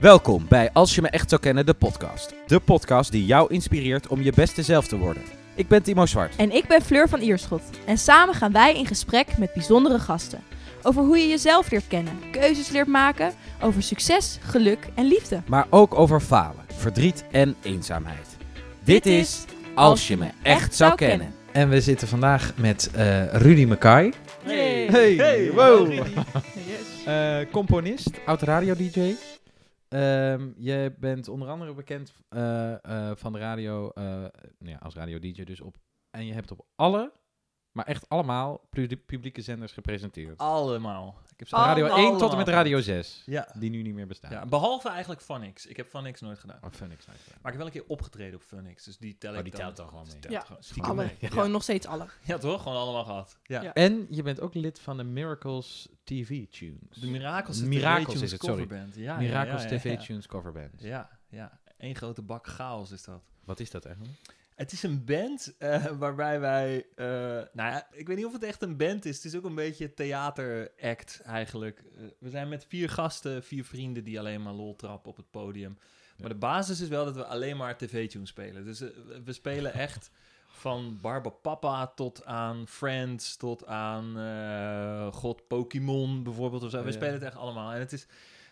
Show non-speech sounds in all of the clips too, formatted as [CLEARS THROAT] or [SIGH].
Welkom bij Als je me echt zou kennen, de podcast. De podcast die jou inspireert om je beste zelf te worden. Ik ben Timo Zwart. En ik ben Fleur van Ierschot. En samen gaan wij in gesprek met bijzondere gasten. Over hoe je jezelf leert kennen, keuzes leert maken, over succes, geluk en liefde. Maar ook over falen, verdriet en eenzaamheid. Dit is Als je me echt zou kennen. En we zitten vandaag met eh, Rudy Mackay. Hey. Hey, Hey, wow. wow. Yes. Eh, componist, oud radio-dj. Ehm, je bent onder andere bekend eh, eh, van de radio, eh, nou ja, als radio-dj dus op. En je hebt op alle, maar echt allemaal, pu- publieke zenders gepresenteerd. Allemaal. Ik heb ze Allemaal. radio 1 tot en met radio 6, Ja. die nu niet meer bestaan. ja, behalve eigenlijk Funix. Ik heb Funix nooit gedaan. Oh, Phoenix, nice. Maar ik heb wel een keer opgetreden op Funix, dus die tel Oh, ik die dan. telt dan gewoon mee. Die telt Ja, gewoon stiekem Alle. mee. Ja. Gewoon nog steeds alle. [LAUGHS] Ja, toch? Gewoon allemaal gehad. Ja. Ja. En je bent ook lid van de Miracles TV Tunes. De Miracles, Miracles TV is het, sorry. coverband. Ja, Miracles ja, ja, TV ja. Tunes coverband. Ja, ja. Eén grote bak chaos is dat. Wat is dat eigenlijk? Het is een band eh, [LAUGHS] waarbij wij... eh, nou ja, ik weet niet of het echt een band is. Het is ook een beetje theateract eigenlijk. Eh, we zijn met vier gasten, vier vrienden die alleen maar lol trappen op het podium. Maar de basis is wel dat we alleen maar tv-tunes spelen. Dus we spelen echt van Barbapapa tot aan Friends, tot aan God Pokémon bijvoorbeeld. Of zo. We spelen het echt allemaal. En het is...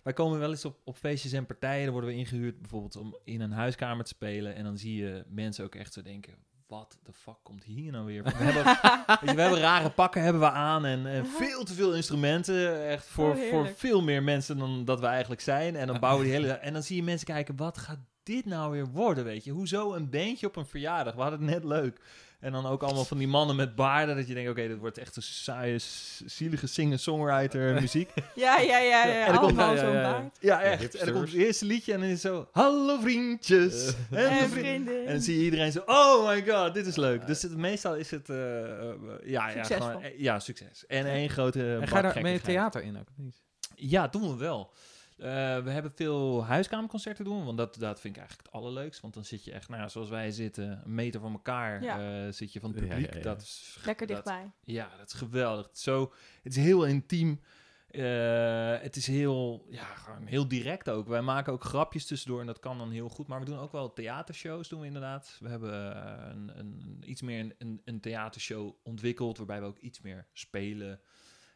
Wij komen wel eens op, op feestjes en partijen. Dan worden we ingehuurd bijvoorbeeld om in een huiskamer te spelen. En dan zie je mensen ook echt zo denken... Wat de fuck komt hier nou weer? We hebben, [LAUGHS] je, we hebben rare pakken hebben we aan en, en veel te veel instrumenten. Echt voor, Oh, voor heerlijk. veel meer mensen dan dat we eigenlijk zijn. En dan bouwen we die [LAUGHS] hele... En dan zie je mensen kijken, wat gaat dit nou weer worden, weet je? Hoezo een bandje op een verjaardag? We hadden het net leuk. En dan ook allemaal van die mannen met baarden. Dat je denkt, oké, dit wordt echt een saaie, zielige singer-songwriter muziek. [LAUGHS] Ja, ja, ja. ja. En dan komt- ja, zo'n ja. baard. Ja, Ja, echt. En dan komt het eerste liedje en dan is het zo... Hallo vriendjes. [LAUGHS] en, de En vriend- vrienden. en dan zie je iedereen zo... Oh my god, dit is leuk. Dus het, meestal is het... eh, eh, ja, ja, gewoon, eh, ja, succes. En één grote en ga je daar mee het theater in ook, niet? Ja, doen we wel. Eh, we hebben veel huiskamerconcerten doen, want dat, dat vind ik eigenlijk het allerleukst. Want dan zit je echt, nou zoals wij zitten, een meter van elkaar Ja. eh, zit je van het Ja, ja, publiek. ja. Dat is, Lekker dat- dichtbij. ja, dat is geweldig. Het is, zo, het is heel intiem. Eh, het is heel, ja, gewoon heel direct ook. Wij maken ook grapjes tussendoor en dat kan dan heel goed. Maar we doen ook wel theatershows, doen we inderdaad. We hebben een, een, iets meer een, een, een theatershow ontwikkeld, waarbij we ook iets meer spelen.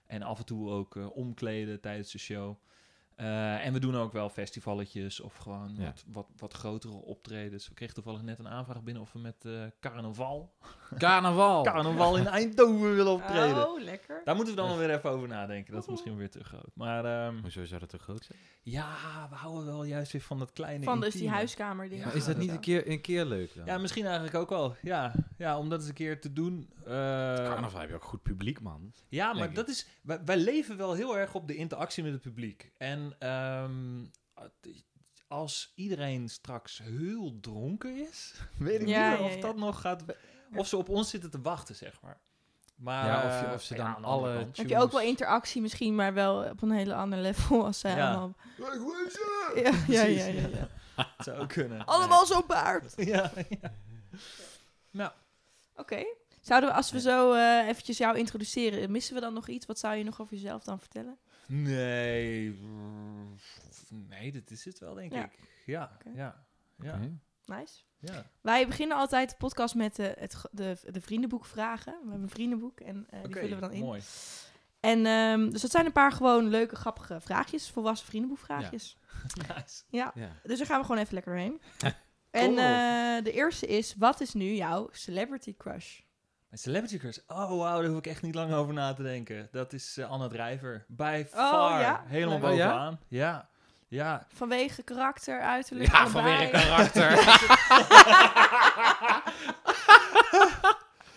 En af en toe ook omkleden tijdens de show. Eh, en we doen ook wel festivalletjes of gewoon Ja. wat, wat, wat grotere optredens. We kregen toevallig net een aanvraag binnen of we met eh, carnaval, Carnaval! [LAUGHS] carnaval in Eindhoven willen optreden. Oh, lekker. Daar moeten we dan wel weer even over nadenken. Dat is misschien weer te groot. Maar ehm, Hoezo zou dat te groot zijn? ja, we houden wel juist weer van dat kleine Van dus die intieme. huiskamer dingen. Ja, Maar is dat niet een keer, een keer leuk dan? Ja, misschien eigenlijk ook wel. Ja, ja om dat eens een keer te doen. eh, Carnaval heb je ook goed publiek, man. ja, maar dat is... Wij, wij leven wel heel erg op de interactie met het publiek. En ehm, als iedereen straks heel dronken is... [LAUGHS] weet ik Ja, niet ja, of ja. dat nog gaat... Of ze op ons zitten te wachten, zeg maar. Maar, ja, of, je, eh, of ze ja, dan alle kant. Heb je ook wel tunes- interactie misschien, maar wel op een hele ander level als zij Ja. allemaal... Ja, ja, ja, ja, ja. [LAUGHS] Zou kunnen. Allemaal zo'n baard. [LAUGHS] Ja, ja. Nou, Oké. Zouden we, als we zo eh, eventjes jou introduceren, missen we dan nog iets? Wat zou je nog over jezelf dan vertellen? Nee. Nee, dit is het wel, denk Ja. ik. Ja, ja, ja, Oké. Nice. ja. Wij beginnen altijd de podcast met eh, het, de, de vriendenboek vragen. We hebben een vriendenboek en eh, die vullen we dan in. mooi. En ehm, dus dat zijn een paar gewoon leuke, grappige vraagjes. Volwassen vriendenboekvraagjes. [LAUGHS] Nice. Ja. Ja. Dus daar gaan we gewoon even lekker heen. [LAUGHS] en eh, de eerste is, wat is nu jouw celebrity crush? Een celebrity crush. Oh, wauw, daar hoef ik echt niet lang over na te denken. Dat is eh, Anna Drijver. Bij Oh, far. ja? Helemaal Leuk. Oh, ja? bovenaan. Ja. Ja. Vanwege karakter, uiterlijk, Ja, allebei? vanwege karakter. [LAUGHS]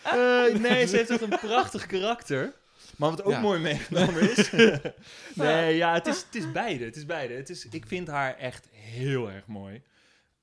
Eh, nee, ze heeft echt een prachtig karakter. Maar wat ook Ja. mooi meegenomen is. [LAUGHS] nee, ja, het is, het is beide. Het is beide. Het is, ik vind haar echt heel erg mooi.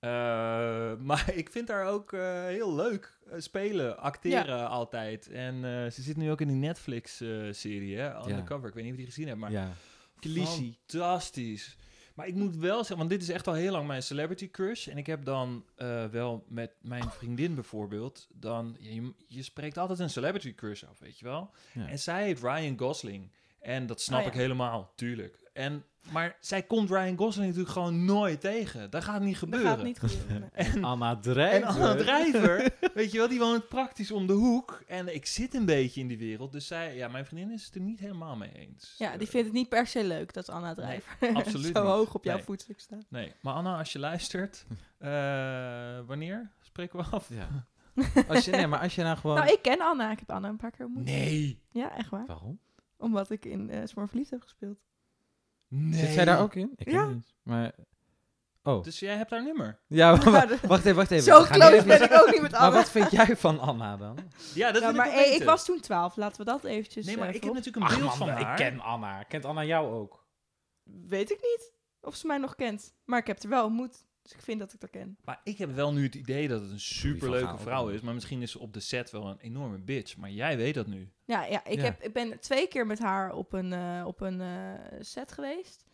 Eh, [LAUGHS] maar ik vind haar ook eh, heel leuk eh, spelen, acteren altijd. En ze zit nu ook in die Netflix-serie, hè? Undercover. Ik weet niet of je die gezien hebt, maar ja. Fantastisch. Maar ik moet wel zeggen, want dit is echt al heel lang mijn celebrity crush. En ik heb dan wel met mijn vriendin bijvoorbeeld, dan, je, je spreekt altijd een celebrity crush af, weet je wel. Ja. En zij heeft Ryan Gosling. En dat snap Oh, ik helemaal, tuurlijk. En, maar zij komt Ryan Gosling natuurlijk gewoon nooit tegen. Dat gaat niet Dat gebeuren. gaat niet gebeuren. nee. En, [LAUGHS] Anna en Drijver. Anna Drijver, [LAUGHS] weet je wel, die woont praktisch om de hoek. En ik zit een beetje in die wereld. Dus zij, ja, mijn vriendin is het er niet helemaal mee eens. Ja, die vindt het niet per se leuk dat Anna Drijver [LAUGHS] absoluut zo niet. hoog op jouw Nee. voetstuk staat. Nee, maar Anna, als je luistert, eh, wanneer spreken we af? Ja. Als je, nee, maar als je nou gewoon... Nou, ik ken Anna. Ik heb Anna een paar keer ontmoet. Nee, Ja, echt waar. Waarom? Omdat ik in uh, Smoor Verliefd heb gespeeld. Nee. Zit zij daar ook in? Ik Ja. weet niet. Maar... Oh. Dus jij hebt haar nummer? Ja, Nou, wacht, even, wacht even. Zo We gaan close even- ben ik ook niet met Maar Anna. wat vind jij van Anna dan? Ja, dat wil maar ik wel eh, ik was toen 12. Laten we dat eventjes... Nee, maar eh, ik heb natuurlijk een beeld van haar. ik ken Anna. Kent Anna jou ook? Weet ik niet of ze mij nog kent. Maar ik heb er wel ontmoet. Dus ik vind dat ik haar ken. Maar ik heb wel nu het idee dat het een superleuke vrouw is. Maar misschien is ze op de set wel een enorme bitch. Maar jij weet dat nu. Ja, ja, ik, Ja. Heb, ik ben twee keer met haar op een, eh, op een eh, set geweest.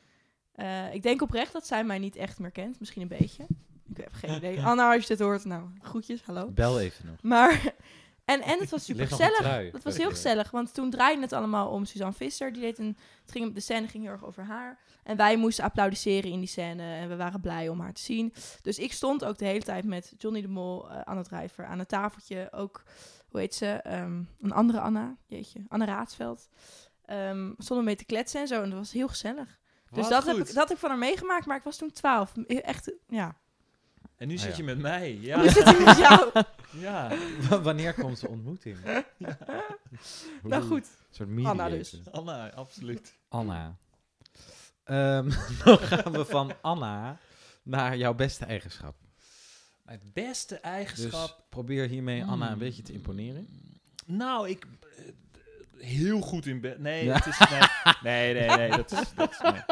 Eh, ik denk oprecht dat zij mij niet echt meer kent. Misschien een beetje. Ik heb geen [LAUGHS] idee. Anna, als je dit hoort, nou, groetjes, hallo. Bel even nog. Maar, en, en het was [LAUGHS] super gezellig. Het was heel gezellig, want toen draaide het allemaal om Suzanne Visser. Die deed een, het ging, de scène ging heel erg over haar. En wij moesten applaudisseren in die scène en we waren blij om haar te zien. Dus ik stond ook de hele tijd met Johnny de Mol, eh Anna Drijver, aan het tafeltje. Ook, hoe heet ze, Ehm, een andere Anna, jeetje, Anna Raadsveld. Ehm stonden mee te kletsen en zo en dat was heel gezellig. Dus Wat dat heb, ik, dat heb ik van haar meegemaakt, maar ik was toen twaalf. Echt, ja. En nu Ah, zit ja. je met mij. Ja. Zit het met jou? [LAUGHS] ja. W- Wanneer komt de ontmoeting? [LAUGHS] nou goed, Een soort mediator. Anna dus. Anna, absoluut. Anna. Ehm, [LAUGHS] dan gaan we van Anna naar jouw beste eigenschap. Mijn beste Dus eigenschap. probeer hiermee Anna een Hmm. beetje te imponeren. Nou, ik... eh, heel goed in bed. Nee, Ja. het is... Nee, nee, nee. nee, dat is, dat is, nee.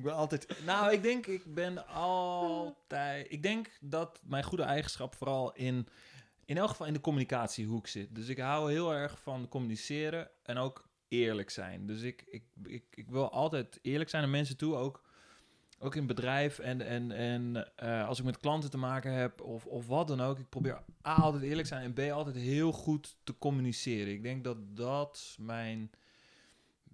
Ik ben altijd... Nou, ik denk, ik ben altijd... Ik denk dat mijn goede eigenschap vooral in... In elk geval in de communicatiehoek zit. Dus ik hou heel erg van communiceren en ook eerlijk zijn. Dus ik, ik, ik, ik wil altijd eerlijk zijn naar mensen toe, ook, ook in bedrijf. En, en, en eh, als ik met klanten te maken heb of, of wat dan ook. Ik probeer A, altijd eerlijk zijn en B, altijd heel goed te communiceren. Ik denk dat dat mijn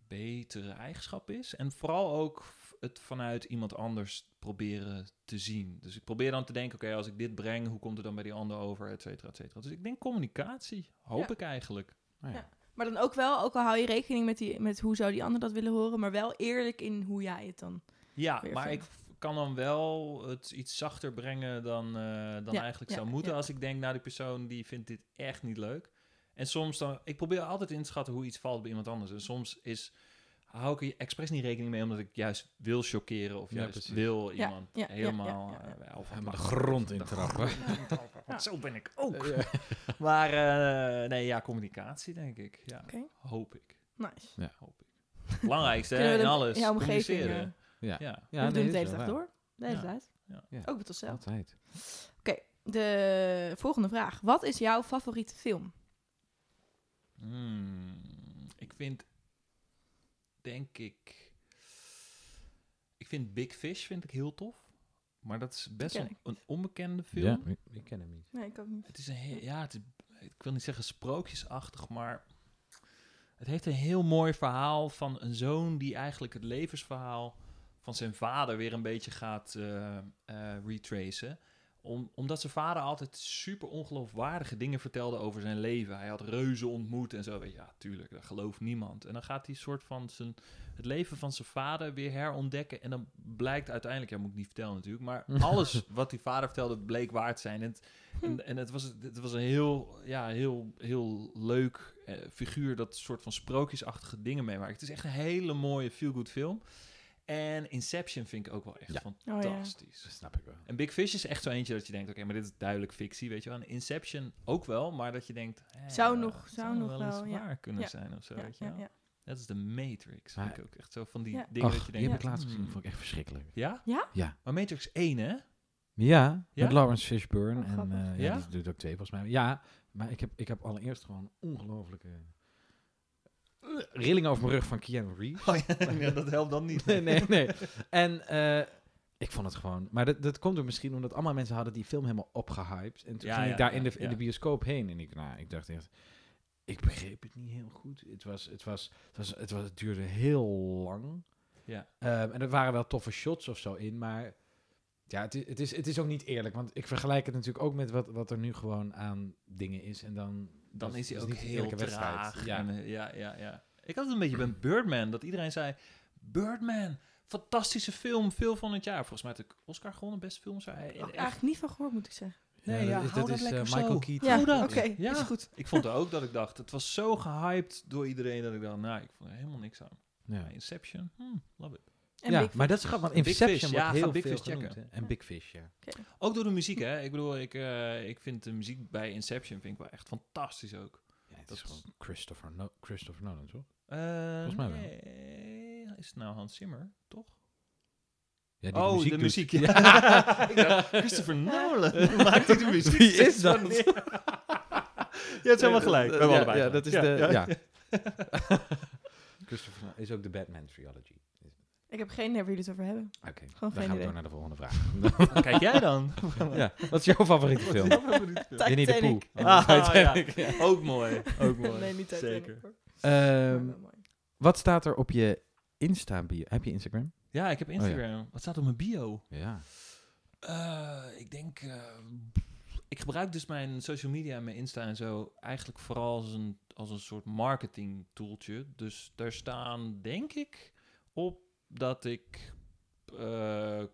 betere eigenschap is. En vooral ook het vanuit iemand anders proberen te zien. Dus ik probeer dan te denken, oké, als ik dit breng, hoe komt het dan bij die ander over, et cetera, et cetera. Dus ik denk communicatie, hoop Ja. ik eigenlijk. Nou ja. Ja. Maar dan ook wel, ook al hou je rekening met, die, met hoe zou die ander dat willen horen, maar wel eerlijk in hoe jij het dan. Ja, maar ik vindt. kan dan wel het iets zachter brengen dan, eh, dan Ja, eigenlijk ja, zou moeten. ja. Als ik denk, nou, die persoon die vindt dit echt niet leuk. En soms dan, ik probeer altijd in te schatten hoe iets valt bij iemand anders. En soms is, hou ik er expres niet rekening mee, omdat ik juist wil chockeren of Ja, juist wil Ja, iemand ja, ja, helemaal... ja, ja, eh, of Helemaal de grond intrappen, want Zo ben ik ook. Ja. [LAUGHS] Maar eh, nee, ja, communicatie denk ik. Ja, Oké. hoop ik. Nice. Hoop ik. Belangrijkste hè, in alles. jouw omgeving, communiceren. Ja. Ja. we Ja, nee, doen het de is hele wel dag door. De hele Ja. tijd. Ja. Ja. Ook met onszelf. Altijd. De volgende vraag. Wat is jouw favoriete film? Hmm, ik vind, denk ik, ik vind Big Fish vind ik heel tof. Maar dat is best ik. een onbekende film. Ja, ik, ik ken hem niet. Nee, ik ook niet. Het is een heel, ja, het is, ik wil niet zeggen sprookjesachtig, maar het heeft een heel mooi verhaal van een zoon die eigenlijk het levensverhaal van zijn vader weer een beetje gaat eh, eh, retracen. Om, omdat zijn vader altijd super ongeloofwaardige dingen vertelde over zijn leven. Hij had reuzen ontmoet en zo. Weet je, Ja, tuurlijk, dat gelooft niemand. En dan gaat hij soort van zijn, het leven van zijn vader weer herontdekken. En dan blijkt uiteindelijk, ja, moet ik niet vertellen natuurlijk, maar [LAUGHS] alles wat die vader vertelde bleek waar te zijn. En het, en, en het, was, het was een heel, ja, heel, heel leuk eh, figuur dat soort van sprookjesachtige dingen meemaakt. Het is echt een hele mooie feel-good film. En Inception vind ik ook wel echt Ja. fantastisch. Dat snap ik wel. En Big Fish is echt zo eentje dat je denkt, oké, maar dit is duidelijk fictie, weet je wel. En Inception ook wel, maar dat je denkt... hè, Zou nog- zou nog wel wel, eens ja. waar kunnen Ja. zijn of zo, Ja, weet je ja, wel. ja. Dat is de Matrix, vind ik ook echt zo van die Ja. dingen Och, dat je die denkt... heb ik laatst gezien. hmm. vond ik echt verschrikkelijk. Ja? Ja? Ja. Maar Matrix 1, hè? Ja, Ja? met Lawrence Fishburne. Oh, en eh, ja, Ja? die doet ook twee volgens mij. Ja, maar ik heb, ik heb allereerst gewoon ongelooflijke rillingen over mijn rug van Keanu Reeves. Oh ja, ja, dat helpt dan niet. [LAUGHS] nee, nee, nee. En eh, ik vond het gewoon... Maar dat, dat komt er misschien omdat allemaal mensen hadden die film helemaal opgehyped. En toen Ja, ging ja, ik daar ja, in, de, in de bioscoop heen. En ik, nou, ik dacht echt... Ik begreep het niet heel goed. Het, was, het, was, het, was, het, was, het duurde heel lang. Ja. Ehm, en er waren wel toffe shots of zo in, maar ja, het is, het is, het is ook niet eerlijk. Want ik vergelijk het natuurlijk ook met wat, wat er nu gewoon aan dingen is. En dan, Dan dat is hij ook heel traag. Ja. En, eh, ja, ja, ja. Ik had het een beetje bij Birdman, dat iedereen zei... Birdman, fantastische film, film van het jaar. Volgens mij had ik Oscar gewonnen, beste film. Zei hij. Ik heb er eigenlijk niet van gehoord, moet ik zeggen. Nee, Ja, ja, dat is, hou dat dat is lekker eh, zo. Michael Keaton. Ja, oké, Ja. is goed. Ik vond ook dat ik dacht, het was zo gehyped door iedereen dat ik dacht, nou, ik vond er helemaal niks aan. Ja. Inception, hmm, love it. En ja, maar dat is grappig, want Inception Fish, wordt ja, heel Big veel Fish genoemd. checken. En Big Fish, ja. Ook door de muziek, hè. Ik bedoel, ik, eh, ik vind de muziek bij Inception vind ik wel echt fantastisch ook. ja het Dat is is- gewoon Christopher, no Christopher Nolan, toch? Eh, Volgens mij wel. nee, is het nou Hans Zimmer, toch? Ja, die oh, de doet. muziek. [LAUGHS] Ja. Ik dacht, Christopher Nolan [LAUGHS] maakt hij de muziek. Wie is dat? Je hebt helemaal gelijk. We hebben ja, allebei ja, dat is Ja, de... ja. Ja. [LAUGHS] Christopher Nolan is ook de Batman trilogy. Ik heb geen idee waar jullie het over hebben. Oké, dan geen gaan we idee. door naar de volgende vraag. [LAUGHS] [LAUGHS] Kijk jij dan? ja, wat is jouw favoriete film? Winnie de Pooh. Ah, Titanic, [LAUGHS] ja. Ook mooi. Ook mooi. nee, niet Titanic. Zeker. Ehm, wat staat er op je Insta-bio? Heb je Instagram? Ja, ik heb Instagram. Wat staat op mijn bio? Ja. Eh, ik denk... eh, ik gebruik dus mijn social media en mijn Insta en zo eigenlijk vooral als een, als een soort marketing tooltje. Dus daar staan, denk ik, op dat ik eh, eh,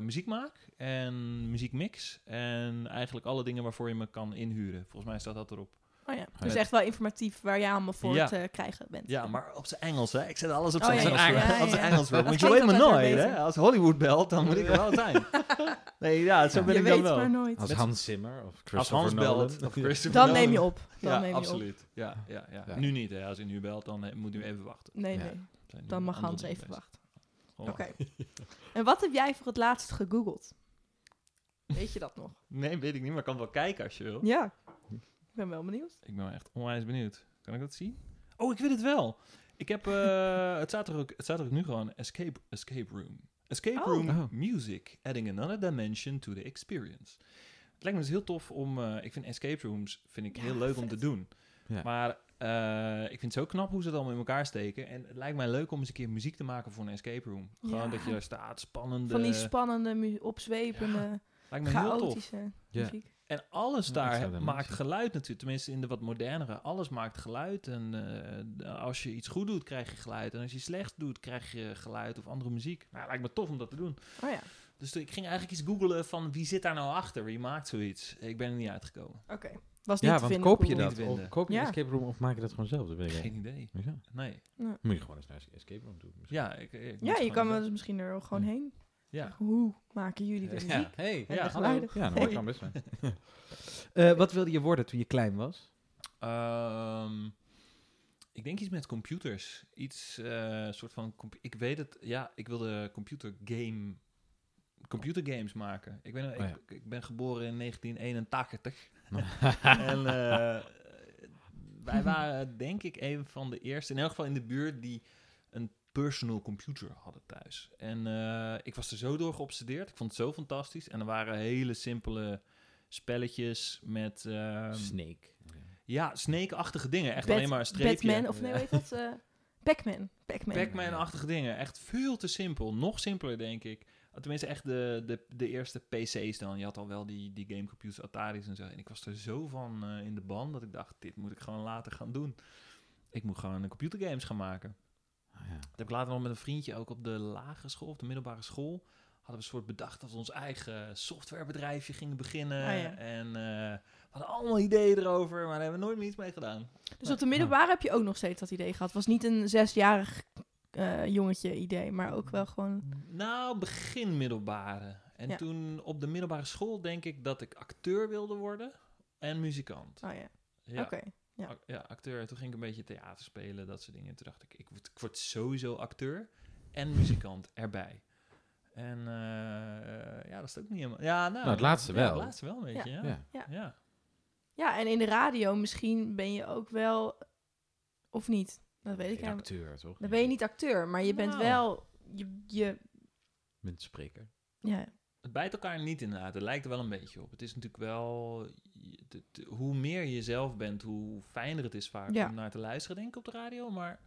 muziek maak en muziek mix. En eigenlijk alle dingen waarvoor je me kan inhuren. Volgens mij staat dat erop. Oh ja, dus echt wel informatief waar je allemaal voor Ja. te krijgen bent. Ja, maar op zijn Engels, hè? Ik zet alles op Oh, zijn ja, Engels. ja, op zijn. Engels. Dat Want je weet me nooit, hè? Als Hollywood belt, dan moet ik er wel zijn. [LAUGHS] Nee, ja, zo Ja. ben je ik weet dan wel. maar nooit. Als Hans Zimmer of Als Christopher Hans Nolan. belt, of Christopher Dan Nolan. neem je op. Dan ja, neem je op. absoluut. Ja, ja, ja. Ja. Nu niet, hè. Als hij nu belt, dan moet u even wachten. Nee, Ja. nee. Dan mag Hans even wachten. Gewoon. Oké. En wat heb jij voor het laatst gegoogeld? Weet je dat nog? Nee, weet ik niet, maar ik kan wel kijken als je wil. Ja. Ik ben wel benieuwd. Ik ben echt onwijs benieuwd. Kan ik dat zien? Oh, ik weet het wel. Ik heb, eh, [LAUGHS] het, staat er ook, het staat er ook nu gewoon Escape, escape Room. Escape Oh. Room Oh. Music, adding another dimension to the experience. Het lijkt me dus heel tof om, eh, ik vind escape rooms vind ik Ja, heel leuk om te doen. Ja. Maar eh, ik vind het zo knap hoe ze het allemaal in elkaar steken. En het lijkt mij leuk om eens een keer muziek te maken voor een escape room. Gewoon Ja. dat je daar staat, spannende... Van die spannende, opzwepende, lijkt me heel tof. chaotische Ja. muziek. En alles Ja, daar maakt geluid natuurlijk. Tenminste, in de wat modernere. Alles maakt geluid. En eh, als je iets goed doet, krijg je geluid. En als je slecht doet, krijg je geluid of andere muziek. Nou, lijkt me tof om dat te doen. Oh ja, Dus ik ging eigenlijk iets googelen van wie zit daar nou achter? Wie maakt zoiets? Ik ben er niet uitgekomen. oké. Was niet Ja, te want vinden koop je dat? Of koop je een escape room of maak je dat gewoon zelf? Dat weet ik Geen idee. Ja. Nee. Moet je gewoon eens naar een escape room doen. misschien. Ja, ik, ik Ja, je kan wel dus misschien er gewoon heen. Ja. Hoe maken jullie de muziek? Ja, hey. En Ja, hallo. Ja, nou, Hey. dat kan best wel. [LAUGHS] Eh, wat wilde je worden toen je klein was? Ehm, ik denk iets met computers. Iets, eh soort van... Ik weet het, ja, ik wilde computergame... Computergames maken. Ik ben, Oh ja. ik, ik ben geboren in 1981. [LAUGHS] en eh, wij waren denk ik een van de eerste, in elk geval in de buurt, die een personal computer hadden thuis. En eh, ik was er zo door geobsedeerd. Ik vond het zo fantastisch. En er waren hele simpele spelletjes met... ehm, Snake. ja, Snake-achtige dingen. Echt Bat- alleen maar een streepje. Batman, of nee, weet dat? [LAUGHS] eh Pac-Man. Pac-Man. Pac-Man-achtige dingen. Echt veel te simpel. Nog simpeler, denk ik. Tenminste, echt de, de, de eerste PC's dan. Je had al wel die, die gamecomputers, Atari's en zo. En ik was er zo van eh, in de ban dat ik dacht, dit moet ik gewoon later gaan doen. Ik moet gewoon computergames gaan maken. Ah, ja. Dat heb ik later nog met een vriendje ook op de lagere school, of de middelbare school. Hadden we een soort bedacht dat we ons eigen softwarebedrijfje gingen beginnen. Ah, ja. En eh, we hadden allemaal ideeën erover, maar daar hebben we nooit meer iets mee gedaan. Dus op de middelbare heb je ook nog steeds dat idee gehad. Was niet een zesjarig eh, jongetje idee, maar ook wel gewoon... Nou, begin middelbare. En Ja. toen op de middelbare school denk ik dat ik acteur wilde worden en muzikant. Oh ja, Ja, oké. ja. ac- ja, acteur. Toen ging ik een beetje theater spelen, dat soort dingen. Toen dacht ik, ik word, ik word sowieso acteur en muzikant erbij. En eh, ja, dat is ook niet helemaal... Ja, nou, Nou, het laatste ja, wel. het laatste wel een beetje, ja. Ja. ja. Ja. Ja, en in de radio misschien ben je ook wel... Of niet? Dat weet ik acteur, toch? Dan ben je niet acteur, maar je bent Nou. wel... Je, je, Bent spreker. ja, Het bijt elkaar niet inderdaad. Het lijkt er wel een beetje op. Het is natuurlijk wel... hoe meer je zelf bent, hoe fijner het is vaak Ja. om naar te luisteren, denk ik, op de radio. Maar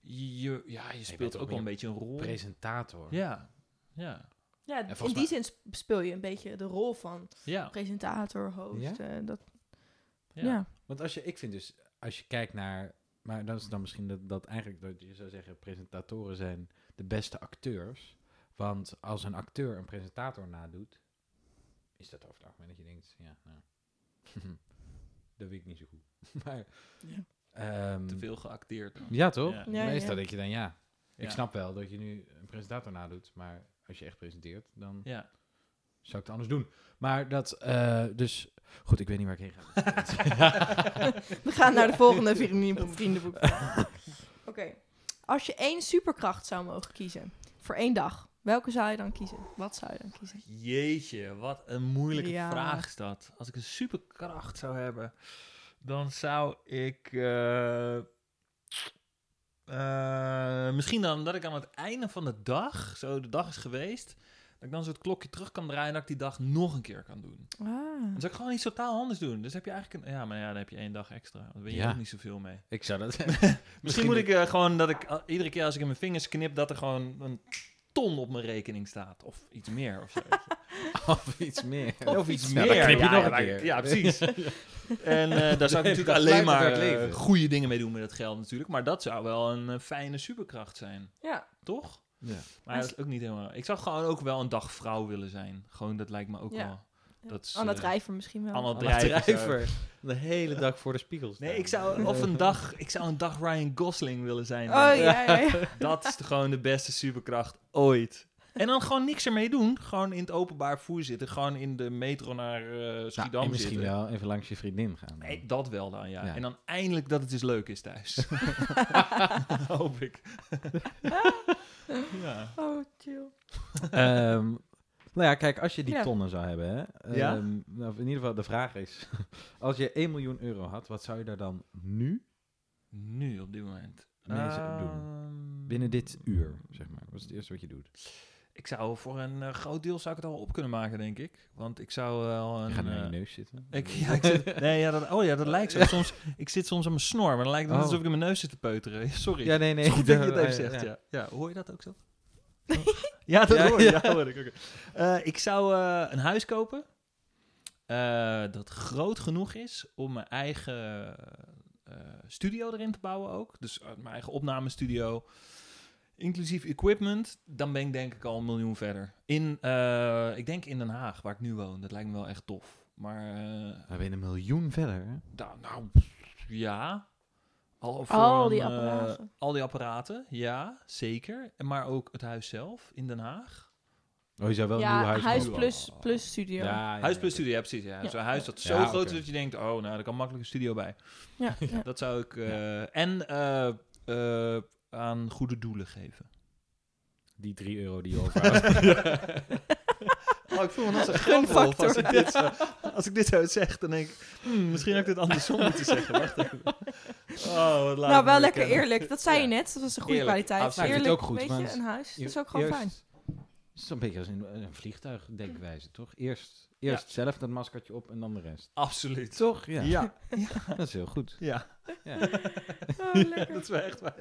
je, ja, je speelt ook wel een beetje een rol. Presentator. Ja, ja, Ja, in die zin sp- speel je een beetje de rol van ja. presentator, host. Ja? eh, dat, ja. ja. Want als je, ik vind dus, als je kijkt naar, maar dat is dan misschien dat, dat eigenlijk dat je zou zeggen, presentatoren zijn de beste acteurs. Want als een acteur een presentator nadoet, is dat over het algemeen dat je denkt, ja, nou, [LAUGHS] dat weet ik niet zo goed. [LAUGHS] maar, Ja. ehm, Te veel geacteerd. dan. Ja, toch? Ja. Ja, Meestal ja. denk je dan, ja, ik snap wel dat je nu een presentator nadoet, maar als je echt presenteert, dan Ja. zou ik het anders doen. Maar dat, eh, dus, goed, ik weet niet waar ik heen ga. [LAUGHS] We gaan naar de volgende vrienden- vriendenboek. [LAUGHS] Oké. Als je één superkracht zou mogen kiezen voor één dag, welke zou je dan kiezen? Wat zou je dan kiezen? Jeetje, wat een moeilijke Ja. vraag is dat. Als ik een superkracht zou hebben, dan zou ik... eh, eh, misschien dan dat ik aan het einde van de dag, zo de dag is geweest, ik dan zo het klokje terug kan draaien en dat ik die dag nog een keer kan doen. Ah. Dan zou ik gewoon iets totaal anders doen. Dus heb je eigenlijk een... Ja, maar ja, dan heb je één dag extra. Daar ben je Ja. ook niet zoveel mee. ik zou dat... [LAUGHS] [LAUGHS] Misschien moet ik eh, gewoon dat ik eh, iedere keer als ik in mijn vingers knip, dat er gewoon een ton op mijn rekening staat. Of iets meer of zo. [LAUGHS] of iets meer. Of iets Ja, meer. dan knip je ja, nog ja, een maar- keer. Ja, precies. en eh, daar zou ik Nee, natuurlijk dat alleen maar goede dingen mee doen met het geld natuurlijk. Maar dat zou wel een fijne superkracht zijn. Ja. Toch? Ja. Maar dat is ook niet helemaal... Ik zou gewoon ook wel een dag vrouw willen zijn. Gewoon, dat lijkt me ook Ja. wel... Dat is, Anna eh, Drijver misschien wel. Anna Drijver. De hele dag voor de spiegel staan. Nee, ik zou, of een dag, ik zou een dag Ryan Gosling willen zijn. Oh ja, ja, ja. [LAUGHS] Dat is de- gewoon de beste superkracht ooit. En dan gewoon niks ermee doen. Gewoon in het openbaar voer zitten. Gewoon in de metro naar eh Schiedam Nou, en misschien zitten. wel even langs je vriendin gaan. Nee, dat wel dan, ja. Ja. En dan eindelijk dat het dus leuk is thuis. [LAUGHS] [LAUGHS] Hoop ik. [LAUGHS] ja. [LAUGHS] Oh, chill. Ehm, nou ja, kijk, als je die Ja. tonnen zou hebben, hè, Ja? ehm, nou, in ieder geval de vraag is, [LAUGHS] als je 1 miljoen euro had, wat zou je daar dan nu Nu, op dit moment. mee zou doen? Ehm, Binnen dit uur, zeg maar. Wat is het eerste wat je doet? Ik zou voor een eh, groot deel zou ik het al op kunnen maken, denk ik. Want ik zou wel een... Je gaat naar eh, je neus zitten. Ik, ja, ik zit, [LAUGHS] nee, ja, dat, oh ja, dat lijkt zo. Soms, ik zit soms aan mijn snor, maar dan lijkt het Oh. alsof ik in mijn neus zit te peuteren. [LAUGHS] Sorry. Ja, nee, nee. Goed [LAUGHS] dat je het even zegt, ja. ja. Hoor je dat ook zo? ja, dat Ja, hoor je. ja. Ja, hoor ik. Eh, ik zou een huis kopen dat groot genoeg is om mijn eigen studio erin te bouwen ook. Dus mijn eigen opnamestudio, inclusief equipment. Dan ben ik denk ik al een miljoen verder. In, eh, ik denk in Den Haag, waar ik nu woon. Dat lijkt me wel echt tof. Maar eh, Maar ben je een miljoen verder, hè? nou, nou, ja. Al, voor Al die een, eh, apparaten. al die apparaten, ja, zeker. Maar ook het huis zelf in Den Haag. Oh, je zou wel een nieuw huis huis plus, plus studio. Ja, ja, huis plus studio, ja precies. Ja. Ja. Zo'n huis dat Ja, zo groot is dat je denkt, oh, nou, daar kan makkelijk een studio bij. ja. [LAUGHS] Dat zou ik... eh, En eh, eh, aan goede doelen geven. Die 3 euro die je overhoudt. [LAUGHS] [LAUGHS] Oh, ik voel me zo Gunfactor. als ik dit zo, als ik dit zo zeg, dan denk ik, hmm, misschien had ik dit andersom moeten zeggen. Wacht even. Oh, wat laat Nou, wel lekker kennen. eerlijk. Dat zei je net. Dat was een goede Eerlijk, kwaliteit. absoluut. Eerlijk, het ook goed, weet je, want een huis. Dat is ook gewoon eerst- fijn. Het is een beetje als een, een vliegtuigdenkwijze, toch? Eerst, eerst zelf dat maskertje op en dan de rest. Absoluut. Toch? Ja. Ja, [LAUGHS] Dat is heel goed. ja. Ja. [LAUGHS] Oh, lekker. dat is wel echt waar.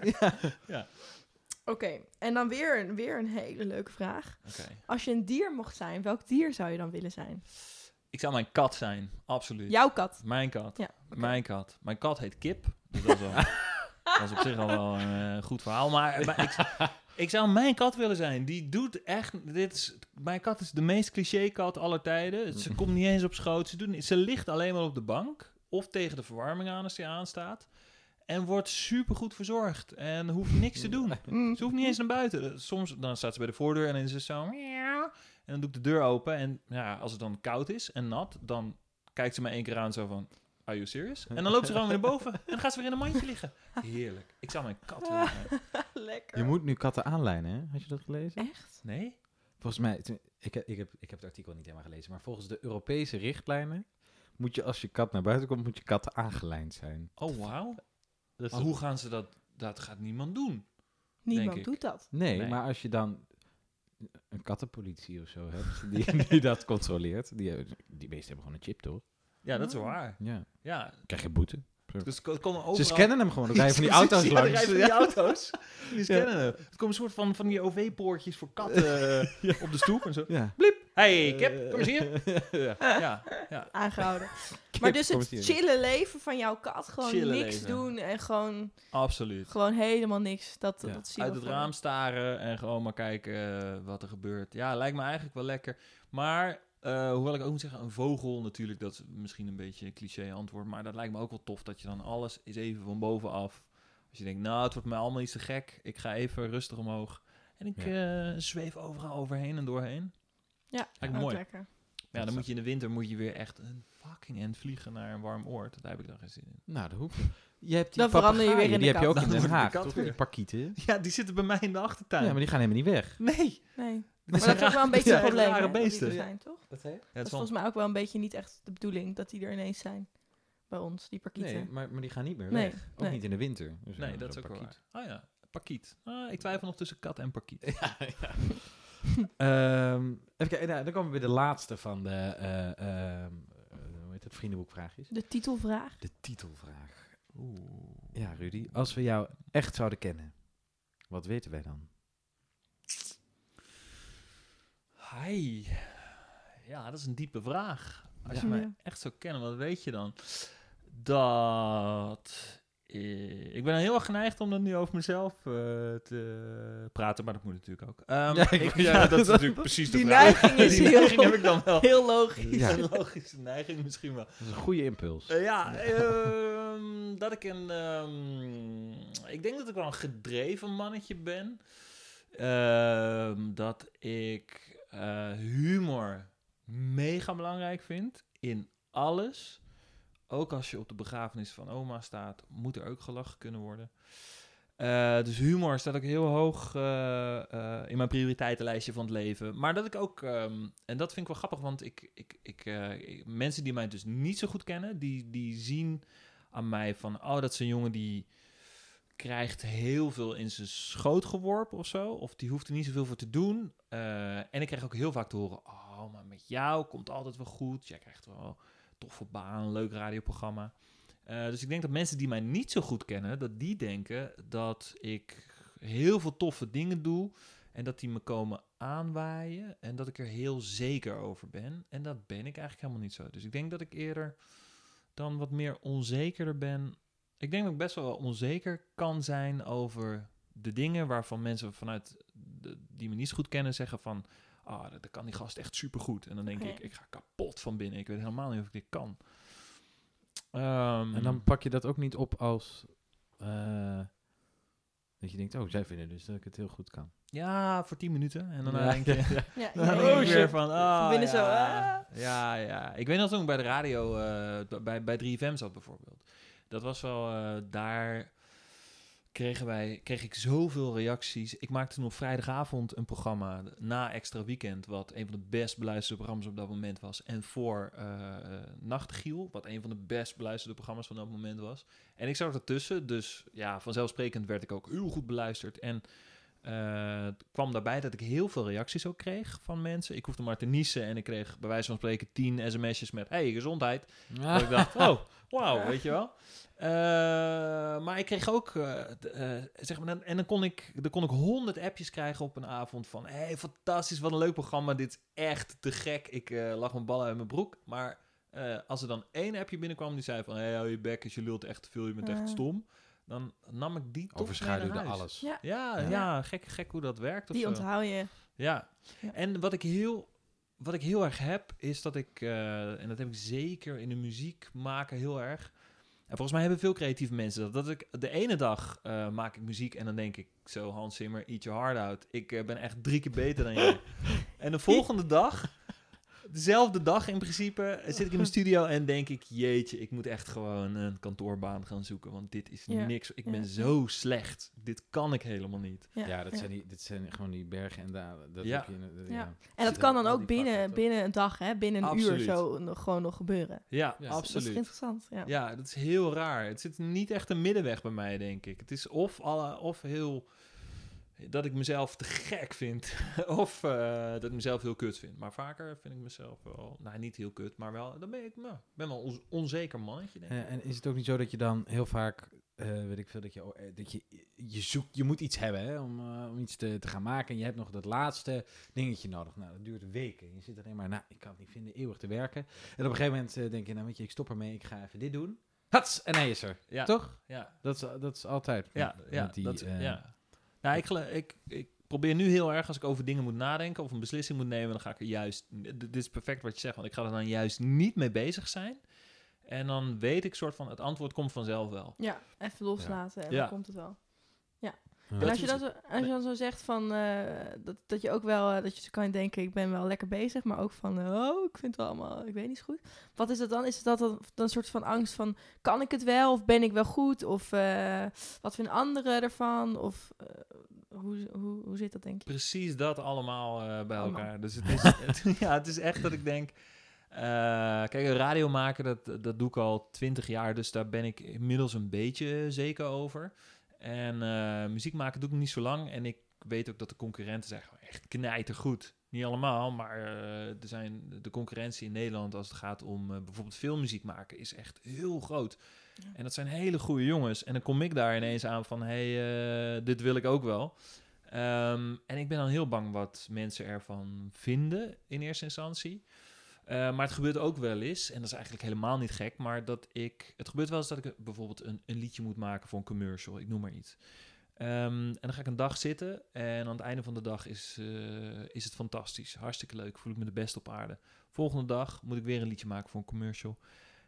Oké, en dan weer, een- weer een hele leuke vraag. Oké. Als je een dier mocht zijn, welk dier zou je dan willen zijn? Ik zou mijn kat zijn, absoluut. Jouw kat. Mijn kat. Ja. Mijn kat. Mijn kat heet Kip. Dus dat is, wel, [LAUGHS] dat is op zich al wel een eh, goed verhaal. Maar, maar ik, ik zou mijn kat willen zijn. Die doet echt... Dit is, mijn kat is de meest cliché kat aller tijden. Ze komt niet eens op schoot. Ze, doet, niet- ze ligt alleen maar op de bank. Of tegen de verwarming aan als die aanstaat. En wordt supergoed verzorgd. En hoeft niks te doen. [LAUGHS] Mm. Ze hoeft niet eens naar buiten. Soms dan staat ze bij de voordeur en dan is ze zo... En dan doe ik de deur open. En ja, als het dan koud is en nat, dan kijkt ze me één keer aan zo van... Are you serious? En dan loopt ze gewoon weer naar boven. En dan gaat ze weer in een mandje liggen. Heerlijk. Ik zou mijn kat willen. [LAUGHS] Lekker. Je moet nu katten aanlijnen, hè? Had je dat gelezen? Echt? Nee? Volgens mij, ik, heb- ik, heb, ik heb het artikel niet helemaal gelezen, maar volgens de Europese richtlijnen moet je als je kat naar buiten komt, moet je katten aangelijnd zijn. Oh, wauw. Maar hoe gaan ze dat... Dat gaat niemand doen. Niemand ik. doet dat. Nee, Nee. maar als je dan een kattenpolitie of zo hebt [LAUGHS] die, die dat controleert, die, die beesten hebben gewoon een chip, toch? Ja, dat is Oh. waar. Ja. Ja, Krijg je boete. Dus het komen overal... Ze scannen hem gewoon. Dan [LAUGHS] rijden van die auto's Ja, langs. rijden van die auto's. Die scannen hem. Het komen een soort van, van die OV-poortjes voor katten [LAUGHS] eh, op de stoep en zo. Ja. Hey, Kip, kom eens hier. [LAUGHS] ja. Ja, ja. Aangehouden. [LAUGHS] maar dus het chille leven van jouw kat. Gewoon Chille niks leven. doen en gewoon, absoluut. gewoon helemaal niks. Dat, Ja. dat zie je Uit het voor raam staren en gewoon maar kijken eh, wat er gebeurt. Ja, lijkt me eigenlijk wel lekker. Maar, eh, hoewel ik ook moet zeggen, een vogel natuurlijk, dat is misschien een beetje een cliché antwoord. Maar dat lijkt me ook wel tof, dat je dan alles is even van bovenaf. Als je denkt, nou, het wordt mij allemaal iets te gek. Ik ga even rustig omhoog. En ik eh, zweef overal overheen en doorheen. Ja, me ook mooi. lekker. Ja, dan moet je in de winter moet je weer echt een fucking end vliegen naar een warm oord. Daar heb ik dan geen zin in. Nou, dat hoeft niet. Je hebt die Dan verander je weer in Die de heb je ook in Den de Haag, kat toch? weer. Die parkieten. Ja, die zitten bij mij in de achtertuin. Ja, maar die gaan helemaal niet weg. Nee. Nee. Dat Maar dat is ook wel een beetje een probleem, rare dat die beesten. er zijn, toch? Dat het is volgens mij ook wel een beetje niet echt de bedoeling dat die er ineens zijn. Bij ons, die parkieten. Nee, maar, maar die gaan niet meer Nee, weg. Ook nee. niet in de winter. Dus Nee, dat is ook wel parkiet. waar. Oh ja, parkiet. Ah, ik twijfel nog tussen kat en parkiet. [LAUGHS] Ja, ja. Ehm, even kijken, nou, dan komen we bij de laatste van de eh, ehm, eh, hoe heet het, vriendenboekvraagjes. De titelvraag. De titelvraag. Oeh. Ja, Rudy, als we jou echt zouden kennen, wat weten wij dan? Hi. Ja, dat is een diepe vraag. Als je Ja. mij Ja. echt zou kennen, wat weet je dan? Dat... eh, Ik ben heel erg geneigd om dat nu over mezelf eh, te praten, maar dat moet natuurlijk ook. Ehm, Ja, ik- ik- ja, ja, [LAUGHS] dat is dat- natuurlijk precies de die vraag. neiging is [LAUGHS] Die heel- neiging heb ik dan wel. Heel logisch. Ja. Een logische neiging misschien wel. Dat is een goede impuls. Eh, ja, ehm, dat ik een. ehm, ik denk dat ik wel een gedreven mannetje ben. Ehm, dat ik eh, humor mega belangrijk vind in alles. Ook als je op de begrafenis van oma staat, moet er ook gelachen kunnen worden. Eh, dus humor staat ook heel hoog eh, eh, in mijn prioriteitenlijstje van het leven. Maar dat ik ook, ehm, en dat vind ik wel grappig, want ik, ik, ik, mensen die mij dus niet zo goed kennen, die, die zien aan mij van, oh, dat is een jongen die krijgt heel veel in zijn schoot geworpen of zo. Of die hoeft er niet zoveel voor te doen. En ik krijg ook heel vaak te horen, oh, maar met jou komt altijd wel goed. Jij krijgt wel toffe baan, leuk radioprogramma. Eh, dus ik denk dat mensen die mij niet zo goed kennen, dat die denken dat ik heel veel toffe dingen doe en dat die me komen aanwaaien en dat ik er heel zeker over ben. En dat ben ik eigenlijk helemaal niet zo. Dus ik denk dat ik eerder dan wat meer onzekerder ben. Ik denk dat ik best wel onzeker kan zijn over de dingen waarvan mensen vanuit die me niet zo goed kennen zeggen van, ah, dat, dat kan die gast echt supergoed. En dan denk ik, ik ga kapot van binnen. Ik weet helemaal niet of ik dit kan. Ehm, En dan pak je dat ook niet op als... eh, dat je denkt, oh, zij vinden dus dat ik het heel goed kan. Ja, voor 10 minuten. En dan Ja, denk [LAUGHS] je, [LAUGHS] ja, Ja, dan denk ik weer van, ah, Van binnen ja. zo, ah. Ja, ja. Ik weet nog toen ik bij de radio, eh, bij, bij 3FM zat bijvoorbeeld. Dat was wel, eh, daar kregen wij, kreeg ik zoveel reacties. Ik maakte toen op vrijdagavond een programma na Extra Weekend, wat een van de best beluisterde programma's op dat moment was. En voor eh eh, Nachtgiel, wat een van de best beluisterde programma's van dat moment was. En ik zat ertussen, dus ja, vanzelfsprekend werd ik ook heel goed beluisterd. En eh, het kwam daarbij dat ik heel veel reacties ook kreeg van mensen. Ik hoefde maar te niezen en ik kreeg bij wijze van spreken 10 sms'jes met... Hey, gezondheid. Dat ik dacht, [LAUGHS] oh, wauw, weet je wel. Eh, maar ik kreeg ook, eh, zeg maar, en dan kon ik, dan kon ik honderd appjes krijgen op een avond van, hey, fantastisch, wat een leuk programma, dit is echt te gek. Ik eh, lag mijn ballen uit mijn broek, maar eh, als er dan één appje binnenkwam die zei van, hey, hou je bek, je lult echt te veel, je bent echt stom, dan nam ik die toch mee Overschaduwde naar huis. alles. Ja. Ja, Ja. ja. gek, gek hoe dat werkt. of Die zo. onthoud je. Ja. Ja. En wat ik heel, wat ik heel erg heb, is dat ik, eh, en dat heb ik zeker in de muziek maken heel erg. En volgens mij hebben veel creatieve mensen dat. Dat ik de ene dag eh, maak ik muziek en dan denk ik zo, Hans Zimmer, eat your heart out. Ik eh, ben echt drie keer beter dan jij. [LAUGHS] en de volgende dag, dezelfde dag in principe, zit ik in de studio en denk ik, jeetje, ik moet echt gewoon een kantoorbaan gaan zoeken. Want dit is Ja. niks. Ik Ja. ben zo slecht. Dit kan ik helemaal niet. Ja, Ja, dat, ja. Zijn die, dat zijn gewoon die bergen en dalen. Dat Ja. heb je Ja. ja. En dat kan dan ook binnen, binnen een dag, hè? binnen een uur Absoluut. zo nog, gewoon nog gebeuren. Ja, Ja. Dat absoluut. is interessant. Ja. Ja, dat is heel raar. Het zit niet echt een middenweg bij mij, denk ik. Het is of, alle, of heel, dat ik mezelf te gek vind. [LAUGHS] of eh, dat ik mezelf heel kut vind. Maar vaker vind ik mezelf wel, nou niet heel kut, maar wel, dan ben ik nou, ben wel een onzeker mannetje, denk ik. Eh, en is het ook niet zo dat je dan heel vaak, eh, weet ik veel, dat je, oh, dat je, je zoekt, je moet iets hebben hè, om, om iets te, te gaan maken. En je hebt nog dat laatste dingetje nodig. Nou, dat duurt weken. Je zit alleen maar, nou, ik kan het niet vinden, eeuwig te werken. En op een gegeven moment denk je, nou weet je, ik stop ermee, ik ga even dit doen. Hats, en hij is er. Ja. Toch? Ja, Dat is, dat is altijd. ja, met- ja, met die, dat, ja. Nou, ik, ik, ik probeer nu heel erg, als ik over dingen moet nadenken of een beslissing moet nemen, dan ga ik er juist, dit is perfect wat je zegt, want ik ga er dan juist niet mee bezig zijn. En dan weet ik soort van, het antwoord komt vanzelf wel. Ja, even loslaten en Ja. dan komt het wel. ja. En als je, dan zo, als je dan zo zegt van, eh, dat, dat je ook wel, eh, dat je zo kan denken, ik ben wel lekker bezig, maar ook van, eh, oh, ik vind het wel allemaal, ik weet niet zo goed. Wat is dat dan? Is het dat dan, dan een soort van angst van, kan ik het wel? Of ben ik wel goed? Of eh, wat vinden anderen ervan? Of hoe, hoe, hoe zit dat, denk je? Precies dat allemaal eh, bij Allemaal. elkaar. Dus het is, het- [LAUGHS] ja, het is echt dat ik denk, eh, kijk, een radio maken, dat, dat doe ik al twintig jaar, dus daar ben ik inmiddels een beetje zeker over. En eh, muziek maken doe ik niet zo lang. En ik weet ook dat de concurrenten zijn gewoon echt knijtergoed. Niet allemaal, maar eh, er zijn de concurrentie in Nederland als het gaat om eh, bijvoorbeeld filmmuziek maken is echt heel groot. Ja. En dat zijn hele goede jongens. En dan kom ik daar ineens aan van, hé, hey, dit wil ik ook wel. Ehm, en ik ben dan heel bang wat mensen ervan vinden in eerste instantie. Eh, maar het gebeurt ook wel eens, en dat is eigenlijk helemaal niet gek, maar dat ik. Het gebeurt wel eens dat ik bijvoorbeeld een, een liedje moet maken voor een commercial, ik noem maar iets. Ehm, en dan ga ik een dag zitten en aan het einde van de dag is, eh, is het fantastisch. Hartstikke leuk, voel ik me de best op aarde. Volgende dag moet ik weer een liedje maken voor een commercial.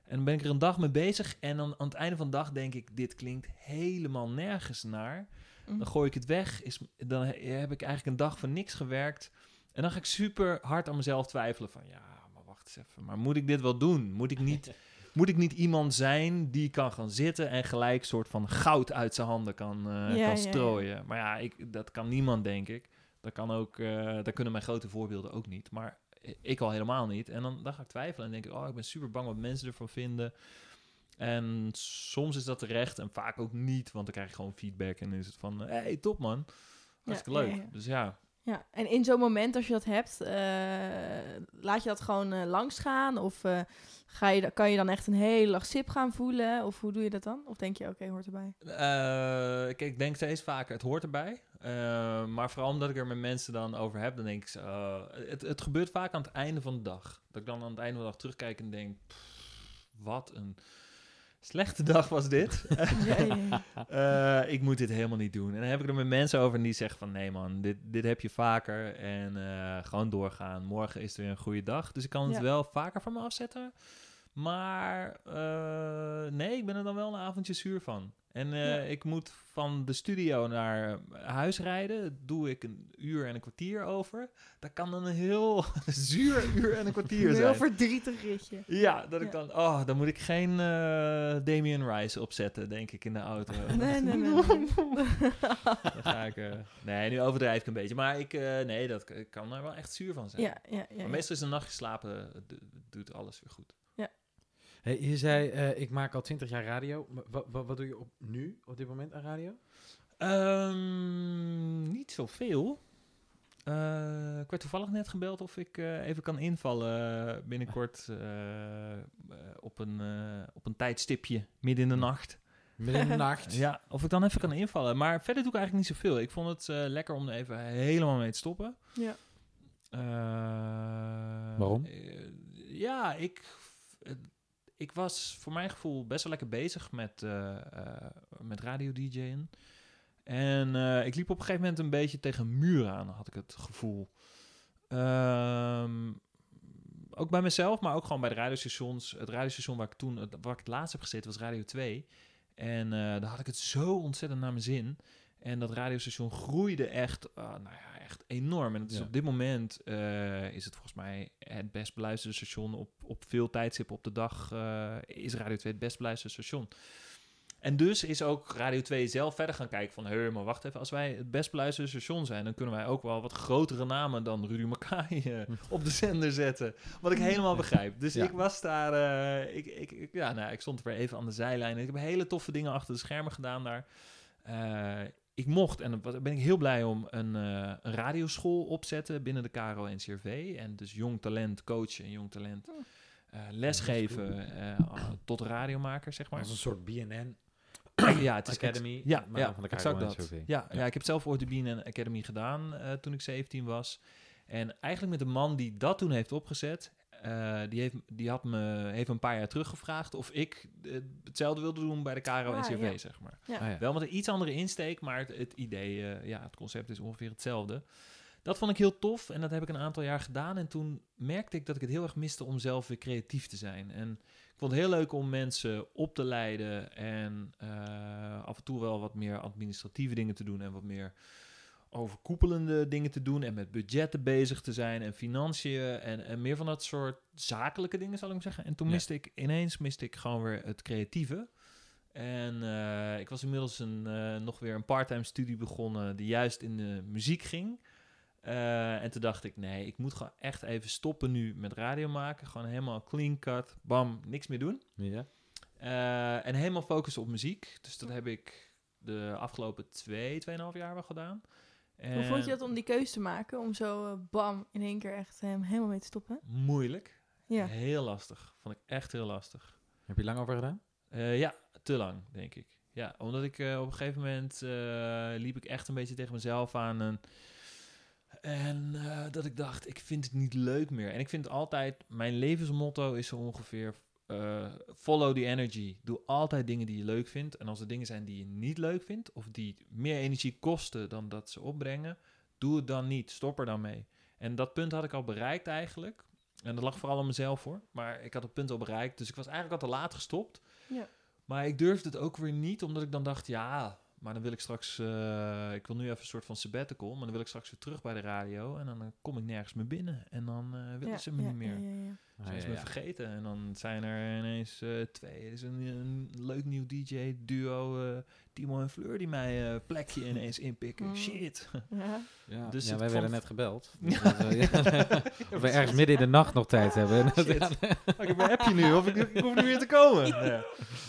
En dan ben ik er een dag mee bezig en dan aan het einde van de dag denk ik, dit klinkt helemaal nergens naar. Mhm. Dan gooi ik het weg. Is, dan he- heb ik eigenlijk een dag voor niks gewerkt. En dan ga ik super hard aan mezelf twijfelen van... Ja, wacht eens even. Maar moet ik dit wel doen? Moet ik niet, [LAUGHS] moet ik niet iemand zijn die kan gaan zitten... en gelijk soort van goud uit zijn handen kan, eh, Ja, kan ja. strooien? Maar ja, ik, dat kan niemand, denk ik. Dat kan ook... eh daar kunnen mijn grote voorbeelden ook niet. Maar ik al helemaal niet. En dan, dan ga ik twijfelen en denk ik... Oh, ik ben super bang wat mensen ervan vinden... En soms is dat terecht en vaak ook niet, want dan krijg je gewoon feedback en dan is het van, hé, hey, top man, hartstikke Ja, leuk. ja, ja. Dus ja, Ja, en in zo'n moment als je dat hebt, eh, laat je dat gewoon eh, langs gaan? Of eh, ga je, kan je dan echt een hele dag sip gaan voelen? Of hoe doe je dat dan? Of denk je, oké, hoort erbij? Kijk, ik denk steeds vaker, het hoort erbij. Maar vooral omdat ik er met mensen dan over heb, dan denk ik, het, het gebeurt vaak aan het einde van de dag. Dat ik dan aan het einde van de dag terugkijk en denk, wat een slechte dag was dit. Ja, ja, ja. Eh, ik moet dit helemaal niet doen. En dan heb ik er met mensen over en die zeggen van... nee man, dit, dit heb je vaker en eh, gewoon doorgaan. Morgen is er weer een goede dag. Dus ik kan het Ja. wel vaker van me afzetten. Maar eh, nee, ik ben er dan wel een avondje zuur van. En eh, Ja. ik moet van de studio naar huis rijden. Dat doe ik een uur en een kwartier over. Dat kan een heel [LAUGHS] zuur uur en een kwartier Een zijn. heel verdrietig ritje. Ja, dat ik dan... Oh, dan moet ik geen eh Damien Rice opzetten, denk ik, in de auto. [LAUGHS] Nee, nee, nee. nee. [LAUGHS] Dan ga ik... eh, nee, nu overdrijf ik een beetje. Maar ik... eh, nee, dat ik kan er wel echt zuur van zijn. ja, ja, ja, Maar meestal is een nachtje slapen... eh, doet alles weer goed. Hey, je zei, eh, ik maak al twintig jaar radio. Wat, wat, wat doe je op, nu, op dit moment aan radio? Ehm, niet zoveel. Eh ik werd toevallig net gebeld of ik eh, even kan invallen binnenkort [LAUGHS] op, een, eh, op een tijdstipje midden in de nacht. Midden in de [LAUGHS] nacht. Ja, of ik dan even kan invallen. Maar verder doe ik eigenlijk niet zoveel. Ik vond het eh, lekker om er even helemaal mee te stoppen. Ja. Eh, Waarom? ja, ik, ik was voor mijn gevoel best wel lekker bezig met, eh, eh, met radio-dj'en. En eh, ik liep op een gegeven moment een beetje tegen een muur aan, had ik het gevoel. Ehm, ook bij mezelf, maar ook gewoon bij de radiostations. Het radiostation waar ik toen, waar ik het laatst heb gezeten, was Radio 2. En daar had ik het zo ontzettend naar mijn zin. En dat radiostation groeide echt, nou ja, echt enorm. En het is Ja. op dit moment eh, is het volgens mij het best beluisterde station op, op veel tijdstippen op de dag. eh, is Radio 2 het best beluisterde station. En dus is ook Radio 2 zelf verder gaan kijken van... hé, maar wacht even, als wij het best beluisterde station zijn... dan kunnen wij ook wel wat grotere namen dan Rudy Mackay eh, [LAUGHS] op de zender zetten. Wat ik helemaal begrijp. Dus Ja. ik was daar... ik, ik, ik- ja, nou, ik stond weer even aan de zijlijn. Ik heb hele toffe dingen achter de schermen gedaan daar. Ik mocht, en daar ben ik heel blij om, een, eh, een radioschool opzetten binnen de KRO-NCRV. En dus jong talent coachen en jong talent Oh. eh, lesgeven eh, tot radiomaker, zeg maar. Als een soort BNN [CLEARS THROAT] ja, het is Academy. Ja, maar ja van de exact KRO en dat. SOV. Ja, ja. Ja. ik heb zelf ooit de BNN Academy gedaan eh, toen ik 17 was. En eigenlijk met de man die dat toen heeft opgezet, eh, die, heeft, die had me, heeft een paar jaar teruggevraagd of ik eh, hetzelfde wilde doen bij de KRO en Ah, ja. zeg maar. Ja. Ah, ja. Wel met een iets andere insteek, maar het, het idee, eh, ja, het concept is ongeveer hetzelfde. Dat vond ik heel tof en dat heb ik een aantal jaar gedaan. En toen merkte ik dat ik het heel erg miste om zelf weer creatief te zijn. En ik vond het heel leuk om mensen op te leiden en eh, af en toe wel wat meer administratieve dingen te doen en wat meer overkoepelende dingen te doen en met budgetten bezig te zijn en financiën en, en meer van dat soort zakelijke dingen, zal ik maar zeggen. En toen Ja. miste ik ineens miste ik gewoon weer het creatieve. En eh, ik was inmiddels een, eh, nog weer een parttime studie begonnen die juist in de muziek ging. Eh, en toen dacht ik, nee, ik moet gewoon echt even stoppen nu met radio maken. Gewoon helemaal clean cut, bam, niks meer doen. Ja. Eh, en helemaal focussen op muziek. Dus dat heb ik de afgelopen twee, tweeënhalf jaar wel gedaan. Hoe vond je dat om die keuze te maken? Om zo eh, bam in één keer echt hem helemaal mee te stoppen? Moeilijk. Ja. Heel lastig. Vond ik echt heel lastig. Heb je lang over gedaan? Eh, ja, te lang, denk ik. Ja, omdat ik eh, op een gegeven moment eh, liep ik echt een beetje tegen mezelf aan. En, en eh, dat ik dacht, ik vind het niet leuk meer. En ik vind altijd, mijn levensmotto is zo ongeveer... eh, follow the energy. Doe altijd dingen die je leuk vindt. En als er dingen zijn die je niet leuk vindt... of die meer energie kosten dan dat ze opbrengen... doe het dan niet. Stop er dan mee. En dat punt had ik al bereikt eigenlijk. En dat lag vooral aan mezelf hoor. Maar ik had het punt al bereikt. Dus ik was eigenlijk al te laat gestopt. Ja. Maar ik durfde het ook weer niet, omdat ik dan dacht, ja, maar dan wil ik straks, eh, ik wil nu even een soort van sabbatical, maar dan wil ik straks weer terug bij de radio en dan eh, kom ik nergens meer binnen en dan eh willen Ja, ze me ja, niet meer. ja, Ah, Zijn ja, ze me ja. vergeten en dan zijn er ineens eh, twee. Er is een, een leuk nieuw DJ-duo, eh, Timo en Fleur, die mij eh, plekje [LAUGHS] ineens inpikken. Mm. Shit. Ja. Ja, Dus wij werden net gebeld. [LAUGHS] Dus dat, eh, of we ergens midden in de nacht nog tijd hebben. Shit. [LAUGHS] Oh, ik heb een appje nu, of ik, ik hoef niet meer te komen.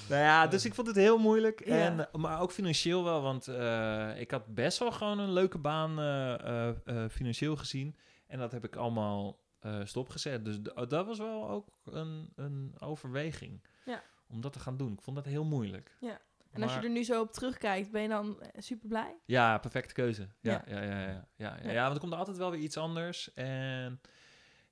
Nou ja, dus ik vond het heel moeilijk. Ja. En, maar ook financieel wel, want eh, ik had best wel gewoon een leuke baan eh, eh, eh, financieel gezien. En dat heb ik allemaal eh, stopgezet. Dus dat was wel ook een, een overweging Ja. om dat te gaan doen. Ik vond dat heel moeilijk. En als je er nu zo op terugkijkt, ben je dan eh, super blij? Ja, perfecte keuze. Ja, Ja. ja. Ja, ja, ja, ja, ja, Ja. want er komt altijd wel weer iets anders. En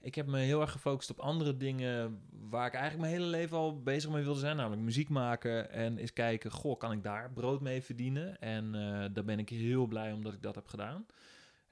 ik heb me heel erg gefocust op andere dingen waar ik eigenlijk mijn hele leven al bezig mee wilde zijn. Namelijk muziek maken en eens kijken, goh, kan ik daar brood mee verdienen? En eh, daar ben ik heel blij omdat ik dat heb gedaan.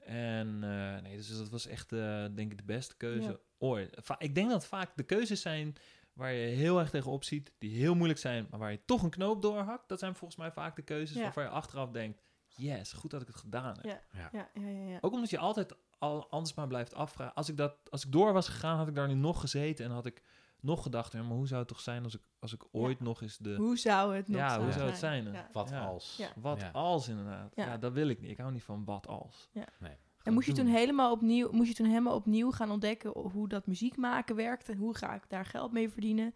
En eh, nee, dus dat was echt, eh, denk ik, de beste keuze Ja. ooit. Va- ik denk dat vaak de keuzes zijn waar je heel erg tegenop ziet, die heel moeilijk zijn, maar waar je toch een knoop doorhakt. Dat zijn volgens mij vaak de keuzes Ja. waarvan je achteraf denkt, yes, goed dat ik het gedaan heb. Ja. Ja, ja, ja. ja. Ook omdat je altijd al anders maar blijft afvragen. Als ik, dat, als ik door was gegaan, had ik daar nu nog gezeten en had ik nog gedacht, ja, maar hoe zou het toch zijn als ik, als ik ooit nog eens de... Hoe zou het nog ja, hoe zijn? zou het zijn? Wat Ja. als? Ja. Wat Ja. als inderdaad? Ja. Ja. dat wil ik niet. Ik hou niet van wat als. En moest je, toen helemaal opnieuw, moest je toen helemaal opnieuw gaan ontdekken hoe dat muziek maken werkt en hoe ga ik daar geld mee verdienen?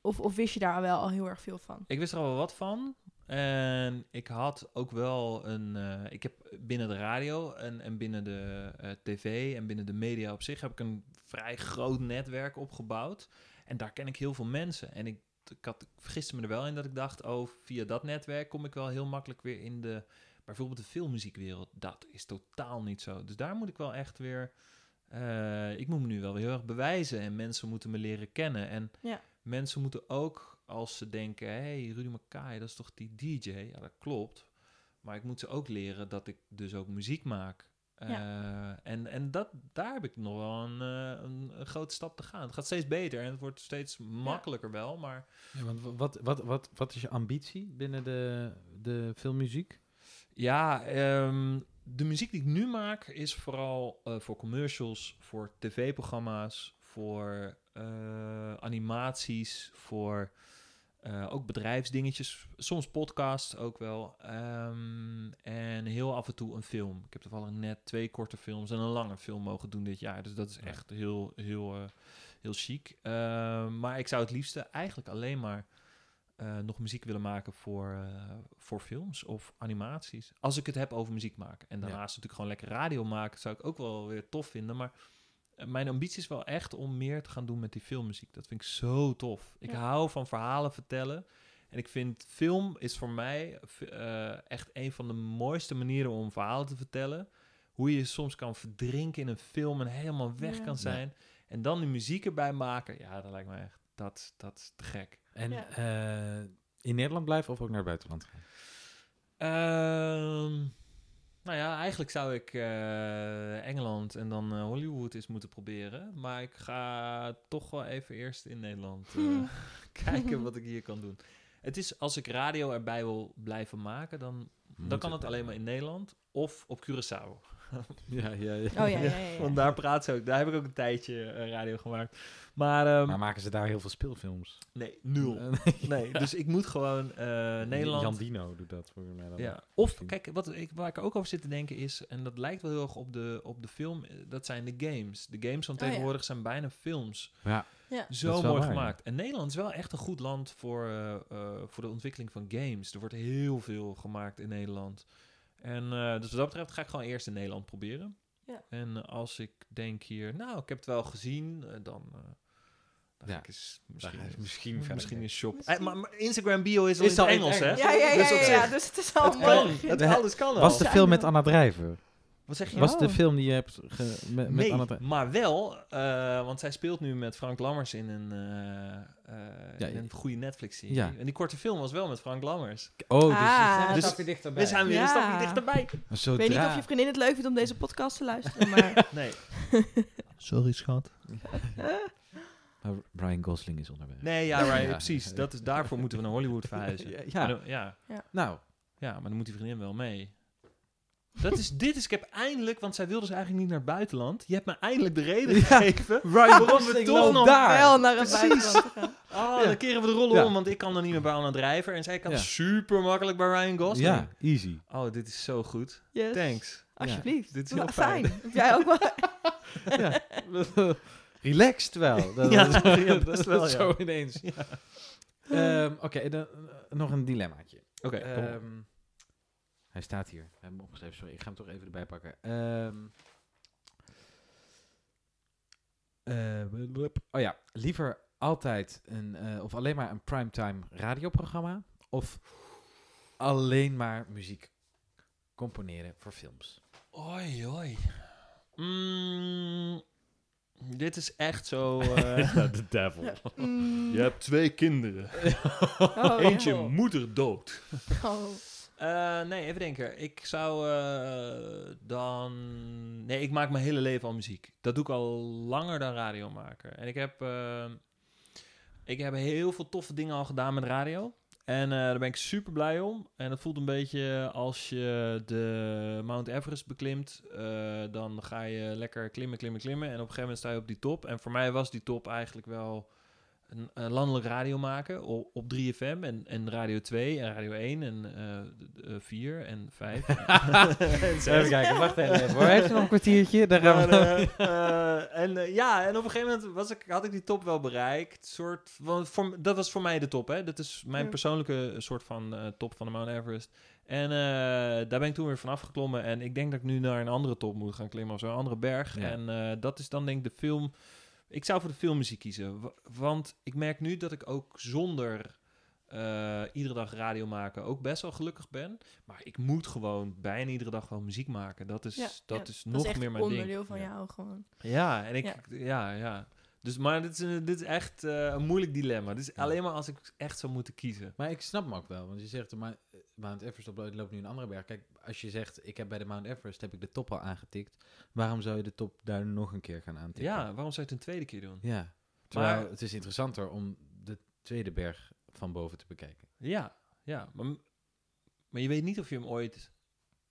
Of, of wist je daar wel al heel erg veel van? Ik wist er al wel wat van. En ik had ook wel een. eh, ik heb binnen de radio en, en binnen de eh, tv en binnen de media op zich heb ik een vrij groot netwerk opgebouwd. En daar ken ik heel veel mensen. En ik, ik had, vergiste me er wel in dat ik dacht: oh, via dat netwerk kom ik wel heel makkelijk weer in de. Bijvoorbeeld de filmmuziekwereld. Dat is totaal niet zo. Dus daar moet ik wel echt weer. eh, ik moet me nu wel weer heel erg bewijzen. En mensen moeten me leren kennen. En Ja. mensen moeten ook, als ze denken, hé, hey, Rudy Mackay, dat is toch die DJ? Ja, dat klopt. Maar ik moet ze ook leren dat ik dus ook muziek maak. Ja. Eh, en en dat, daar heb ik nog wel een, eh, een, een grote stap te gaan. Het gaat steeds beter en het wordt steeds makkelijker wel, maar Ja, want wa- wat, wat, wat, wat is je ambitie binnen de, de filmmuziek? Ja, ehm, de muziek die ik nu maak is vooral eh, voor commercials, voor tv-programma's, voor eh, animaties, voor eh, ook bedrijfsdingetjes, soms podcasts ook wel. Ehm, en heel af en toe een film. Ik heb toevallig net twee korte films en een lange film mogen doen dit jaar. Dus dat is echt heel, heel, eh, heel chic. Ehm, maar ik zou het liefste eigenlijk alleen maar eh, nog muziek willen maken voor, voor films of animaties. Als ik het heb over muziek maken. En daarnaast natuurlijk gewoon lekker radio maken, zou ik ook wel weer tof vinden. Maar mijn ambitie is wel echt om meer te gaan doen met die filmmuziek. Dat vind ik zo tof. Ik Ja. hou van verhalen vertellen. En ik vind film is voor mij eh, echt een van de mooiste manieren om verhalen te vertellen. Hoe je soms kan verdrinken in een film en helemaal weg Ja. kan zijn. En dan de muziek erbij maken. Ja, dat lijkt me echt, dat, dat is te gek. En Ja. eh, in Nederland blijven of ook naar het buitenland gaan? Ehm, nou ja, eigenlijk zou ik eh, Engeland en dan eh, Hollywood eens moeten proberen. Maar ik ga toch wel even eerst in Nederland eh, [LAUGHS] kijken wat ik hier kan doen. Het is als ik radio erbij wil blijven maken, dan, dan kan het alleen maar in Nederland of op Curaçao. [LAUGHS] Ja, ja, ja. Oh ja, ja, ja. ja. [LAUGHS] Want daar praat ze ook. Daar heb ik ook een tijdje eh, radio gemaakt. Maar, ehm, Maar maken ze daar heel veel speelfilms? nee, nul. Eh, [LAUGHS] Nee, dus ik moet gewoon eh, Nederland. Jan Dino doet dat voor mij dan. Ja. Of kijk, wat ik, waar ik ook over zit te denken is, en dat lijkt wel heel erg op de, op de film, dat zijn de games. De games van Oh ja. tegenwoordig zijn bijna films. Ja, Ja. Zo mooi waar, ja. gemaakt. En Nederland is wel echt een goed land voor, eh, eh, voor de ontwikkeling van games. Er wordt heel veel gemaakt in Nederland. En eh, dus wat dat betreft ga ik gewoon eerst in Nederland proberen. Ja. En als ik denk hier, nou, ik heb het wel gezien, eh, dan, eh dan Ja. ga ik eens misschien, misschien, verder misschien een shop. Misschien. Eh, maar, maar Instagram bio is al Is in het Engels, hè? Ja, ja, ja, Dus ja, zich- ja, dus het is al Het mooi. kan. Het, alles kan al. Was film we- met Anna Drijver? Wat zeg je? Was de Oh. film die je hebt ge- met, met nee, Anna maar wel, eh, want zij speelt nu met Frank Lammers in een, eh, eh, Ja, in een goede Netflix-serie. Ja. En die korte film was wel met Frank Lammers. Oh, dus Ah. je- Dus- stapje dichterbij. We zijn weer een stapje dichterbij. Zodra... Ik weet niet of je vriendin het leuk vindt om deze podcast te luisteren, [LAUGHS] maar... Nee. [LAUGHS] Sorry, schat. [LAUGHS] Maar Ryan Gosling is onderweg. Nee, ja, precies. Dat is, daarvoor moeten we naar Hollywood verhuizen. Ja, ja. nou, ja, maar dan moet die vriendin wel mee. Dat is, dit is, ik heb eindelijk, want zij wilde dus eigenlijk niet naar het buitenland. Je hebt me eindelijk de reden [LAUGHS] Ja. gegeven. [LAUGHS] Ryan Waarom we Gosling toch nog daar. Wel naar het Precies. buitenland gaan. Oh, [LAUGHS] Ja. dan keren we de rollen Ja. om, want ik kan dan niet meer bij Anna Drijver. En zij kan Ja. super makkelijk bij Ryan Gosling. Ja, easy. Oh, dit is zo goed. Yes. Thanks. Alsjeblieft. dit is heel fijn. Heb jij ook wel... ja. Relaxed wel. Dat, Ja, dat- ja, best wel, ja. Zo ineens. Ehm, Oké, dan, eh, nog een dilemmaatje. Oké. Hij staat hier. We hebben hem opgeschreven. Sorry, ik ga hem toch even erbij pakken. Ehm, eh, oh ja, liever altijd een, eh, of alleen maar een primetime radioprogramma, of alleen maar muziek componeren voor films. Oi, oi. Mm, dit is echt zo... [LAUGHS] eh, The devil. Mm. je hebt twee kinderen. Oh, Eentje moeder dood. Oh. Eh, nee, even denken. Ik zou eh, dan... Nee, ik maak mijn hele leven al muziek. Dat doe ik al langer dan radio maken. En ik heb, eh, ik heb heel veel toffe dingen al gedaan met radio. En daar ben ik super blij om. En het voelt een beetje als je de Mount Everest beklimt. dan ga je lekker klimmen, klimmen, klimmen. En op een gegeven moment sta je op die top. En voor mij was die top eigenlijk wel een, een landelijk radio maken op, op 3FM en, en Radio 2 en Radio 1 en eh 4 en 5 [LAUGHS] en 6. Even kijken, wacht even. Hoor, heeft u nog een kwartiertje? Daar gaan we. eh, eh, en eh, ja, en op een gegeven moment was ik, had ik die top wel bereikt. Soort, want voor, dat was voor mij de top, hè. Dat is mijn Ja. persoonlijke soort van eh, top van de Mount Everest. En eh, daar ben ik toen weer vanaf geklommen. En ik denk dat ik nu naar een andere top moet gaan klimmen of zo, een andere berg. Ja. En eh, dat is dan denk ik de film... Ik zou voor de filmmuziek kiezen. wa- Want ik merk nu dat ik ook zonder eh, iedere dag radio maken ook best wel gelukkig ben. Maar ik moet gewoon bijna iedere dag wel muziek maken. Dat is, Ja, dat ja, is Dat nog is meer mijn ding. onderdeel van jou gewoon. Ja, en ik, Ja. ja, ja. Dus, maar dit is, dit is echt eh, een moeilijk dilemma. Dit is Ja. alleen maar als ik echt zou moeten kiezen. Maar ik snap hem ook wel, want je zegt, maar eh, Mount Everest op, loopt nu een andere berg. Kijk, als je zegt, ik heb bij de Mount Everest heb ik de top al aangetikt, waarom zou je de top daar nog een keer gaan aantikken? Ja, waarom zou je het een tweede keer doen? Ja. Terwijl Maar- het is interessanter om de tweede berg van boven te bekijken. Ja, ja. Maar, maar je weet niet of je hem ooit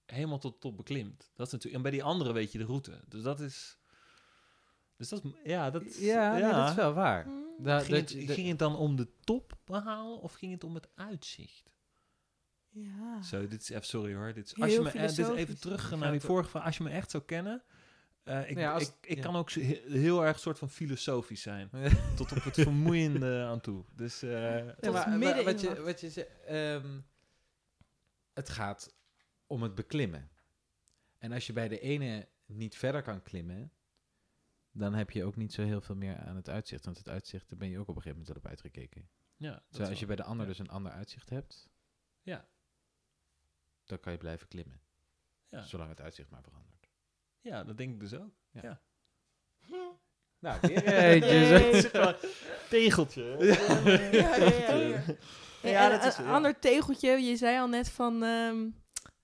helemaal tot top beklimt. Dat is natuurlijk, en bij die andere weet je de route. Dus dat is... Dus dat is... Ja, dat... Ja, nee, dat is wel waar. Mm. Da- Ging, dat het, ging het dan om de top behalen of ging het om het uitzicht? Ja. Zo, dit is even, sorry hoor. Dit is, als je me, eh, dit even terug naar die vorige vraag. Als je me echt zou kennen, Eh, ik, Ja, als- ik, ik ja. kan ook heel erg soort van filosofisch zijn. [LAUGHS] tot op het vermoeiende aan toe. Dus eh, maar, midden maar in wat, je, wat je zegt, ehm, het gaat om het beklimmen. En als je bij de ene niet verder kan klimmen, dan heb je ook niet zo heel veel meer aan het uitzicht. Want het uitzicht, daar ben je ook op een gegeven moment wel op uitgekeken. ja, Terwijl is als je bij de ander ja. dus een ander uitzicht hebt, Ja. dan kan je blijven klimmen. Ja. Zolang het uitzicht maar verandert. ja, dat denk ik dus ook. [LAUGHS] Nou, [LAUGHS] weer Yay. [LAUGHS] Tegeltje. Ja, ja, ja, ja. Ja, dat is- een ja. ander tegeltje, je zei al net van ehm,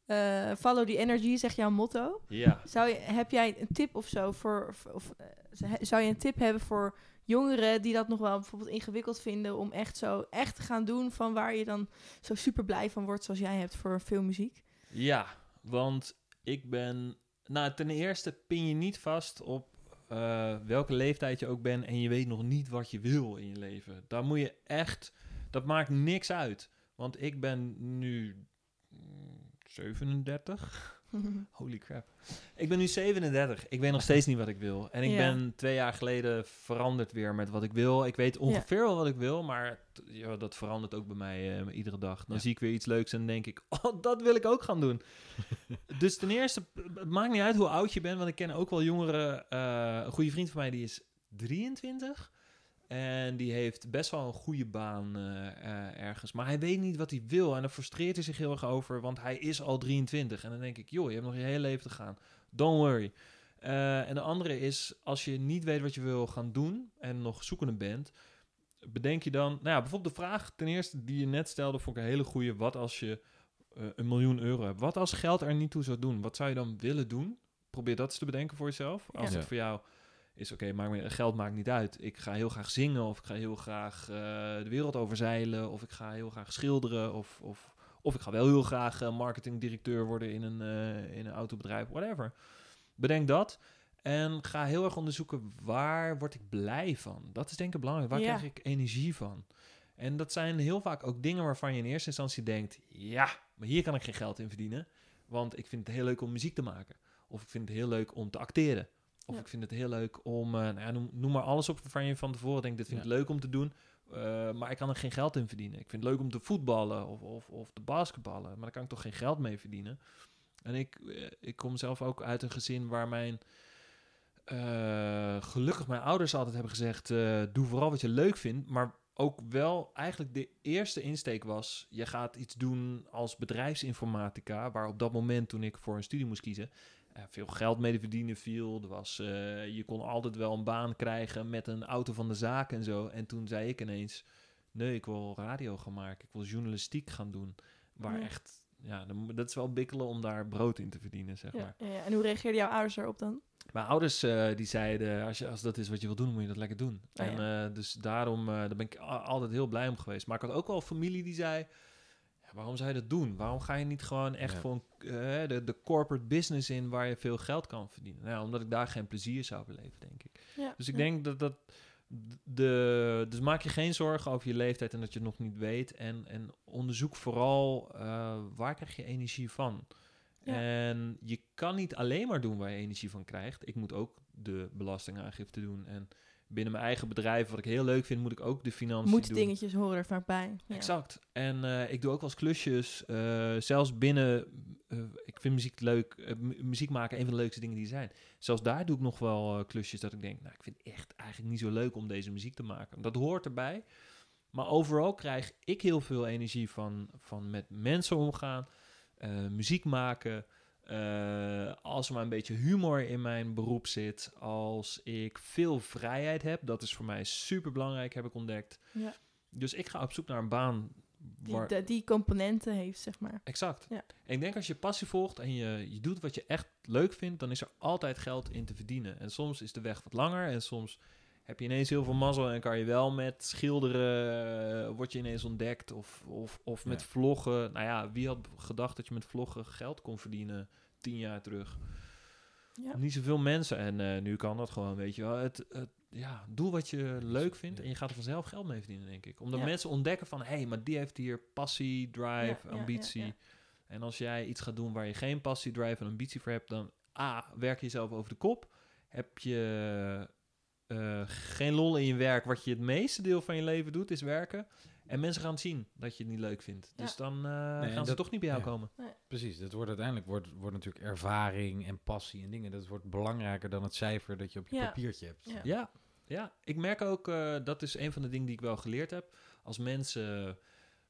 eh, follow the energy, zeg jouw motto. Ja. Zou je, heb jij een tip of zo voor, of, eh, zou je een tip hebben voor jongeren die dat nog wel bijvoorbeeld ingewikkeld vinden om echt zo echt te gaan doen van waar je dan zo super blij van wordt zoals jij hebt voor veel muziek? Ja, want ik ben... Nou, ten eerste pin je niet vast op eh, welke leeftijd je ook bent en je weet nog niet wat je wil in je leven. Daar moet je echt... Dat maakt niks uit. Want ik ben nu 37. [LAUGHS] Holy crap. Ik ben nu 37. Ik weet nog steeds niet wat ik wil. En ik Ja. ben twee jaar geleden veranderd weer met wat ik wil. Ik weet ongeveer wel wat ik wil, maar ja, dat verandert ook bij mij eh, iedere dag. Dan Ja. zie ik weer iets leuks en dan denk ik, oh, dat wil ik ook gaan doen. [LAUGHS] dus ten eerste, het maakt niet uit hoe oud je bent, want ik ken ook wel jongeren. eh, een goede vriend van mij, die is 23. En die heeft best wel een goede baan eh, eh, ergens. Maar hij weet niet wat hij wil. En daar frustreert hij zich heel erg over. Want hij is al 23. En dan denk ik, joh, je hebt nog je hele leven te gaan. Don't worry. Eh, en de andere is, als je niet weet wat je wil gaan doen. En nog zoekende bent. Bedenk je dan... Nou ja, bijvoorbeeld de vraag ten eerste die je net stelde. Vond ik een hele goede. Wat als je een miljoen euro hebt? Wat als geld er niet toe zou doen? Wat zou je dan willen doen? Probeer dat eens te bedenken voor jezelf. Als Ja. het voor jou is oké, me- geld maakt niet uit. Ik ga heel graag zingen of ik ga heel graag eh, de wereld overzeilen of ik ga heel graag schilderen of, of, of ik ga wel heel graag eh, marketingdirecteur worden in een, eh, in een autobedrijf, whatever. Bedenk dat en ga heel erg onderzoeken waar word ik blij van. Dat is denk ik belangrijk. Waar Ja. krijg ik energie van? En dat zijn heel vaak ook dingen waarvan je in eerste instantie denkt, ja, maar hier kan ik geen geld in verdienen, want ik vind het heel leuk om muziek te maken. Of ik vind het heel leuk om te acteren. Of Ja. ik vind het heel leuk om, eh, nou ja, noem, noem maar alles op waarvan je van tevoren denkt, dit vind ik leuk om te doen. eh, maar ik kan er geen geld in verdienen. Ik vind het leuk om te voetballen of, of, of te basketballen. Maar daar kan ik toch geen geld mee verdienen. En ik, eh, ik kom zelf ook uit een gezin waar mijn... gelukkig mijn ouders altijd hebben gezegd... doe vooral wat je leuk vindt. Maar ook wel eigenlijk de eerste insteek was... je gaat iets doen als bedrijfsinformatica... waar op dat moment toen ik voor een studie moest kiezen... eh, veel geld mee te verdienen viel. Er was, eh, je kon altijd wel een baan krijgen met een auto van de zaak en zo. En toen zei ik ineens... nee, ik wil radio gaan maken. Ik wil journalistiek gaan doen. Waar Ja. echt... Ja, dat is wel bikkelen om daar brood in te verdienen, zeg maar. Ja, En hoe reageerden jouw ouders erop dan? Mijn ouders eh, die zeiden, als, je, als dat is wat je wil doen, moet je dat lekker doen. Oh, en dus daarom daar ben ik altijd heel blij om geweest. Maar ik had ook wel familie die zei, waarom zou je dat doen? Waarom ga je niet gewoon echt Ja. voor een, eh, de, de corporate business in waar je veel geld kan verdienen? Nou, omdat ik daar geen plezier zou beleven, denk ik. Ja, Dus ik ja. denk dat dat... De, dus maak je geen zorgen over je leeftijd en dat je het nog niet weet. En, en onderzoek vooral eh, waar krijg je energie van. Ja. En je kan niet alleen maar doen waar je energie van krijgt. Ik moet ook de belastingaangifte doen. En binnen mijn eigen bedrijf, wat ik heel leuk vind, moet ik ook de financiën Moet doen. dingetjes horen er vaak bij. Ja. Exact. En eh, ik doe ook wel eens klusjes. eh, zelfs binnen... eh, ik vind muziek leuk. mu- muziek maken een van de leukste dingen die er zijn. Zelfs daar doe ik nog wel klusjes dat ik denk... Nou, ik vind het echt eigenlijk niet zo leuk om deze muziek te maken. Dat hoort erbij. Maar overal krijg ik heel veel energie van, van met mensen omgaan. muziek maken. Eh, als er maar een beetje humor in mijn beroep zit. Als ik veel vrijheid heb. Dat is voor mij super belangrijk, heb ik ontdekt. Ja. Dus ik ga op zoek naar een baan. Die, Waar, die componenten heeft, zeg maar. exact. Ja. En ik denk als je passie volgt en je, je doet wat je echt leuk vindt, dan is er altijd geld in te verdienen. En soms is de weg wat langer en soms heb je ineens heel veel mazzel en kan je wel met schilderen, eh, word je ineens ontdekt. Of, of, of met Ja. vloggen. Nou ja, wie had gedacht dat je met vloggen geld kon verdienen tien jaar terug? Ja. Niet zoveel mensen. En eh, nu kan dat gewoon, weet je wel. Het, het, ja, doe wat je leuk vindt en je gaat er vanzelf geld mee verdienen, denk ik. Omdat Ja. mensen ontdekken van, hé, hey, maar die heeft hier passie, drive, Ja, ambitie. ja, ja. En als jij iets gaat doen waar je geen passie, drive en ambitie voor hebt, dan A, werk je jezelf over de kop. heb je eh, geen lol in je werk. Wat je het meeste deel van je leven doet, is werken. En mensen gaan zien dat je het niet leuk vindt. Ja. Dus dan eh, gaan ze dat- toch niet bij jou ja. komen. Precies, dat wordt uiteindelijk wordt, wordt natuurlijk ervaring en passie en dingen. Dat wordt belangrijker dan het cijfer dat je op je Ja. papiertje hebt. Ja. Ja, ja. ik merk ook, eh, dat is een van de dingen die ik wel geleerd heb. Als mensen,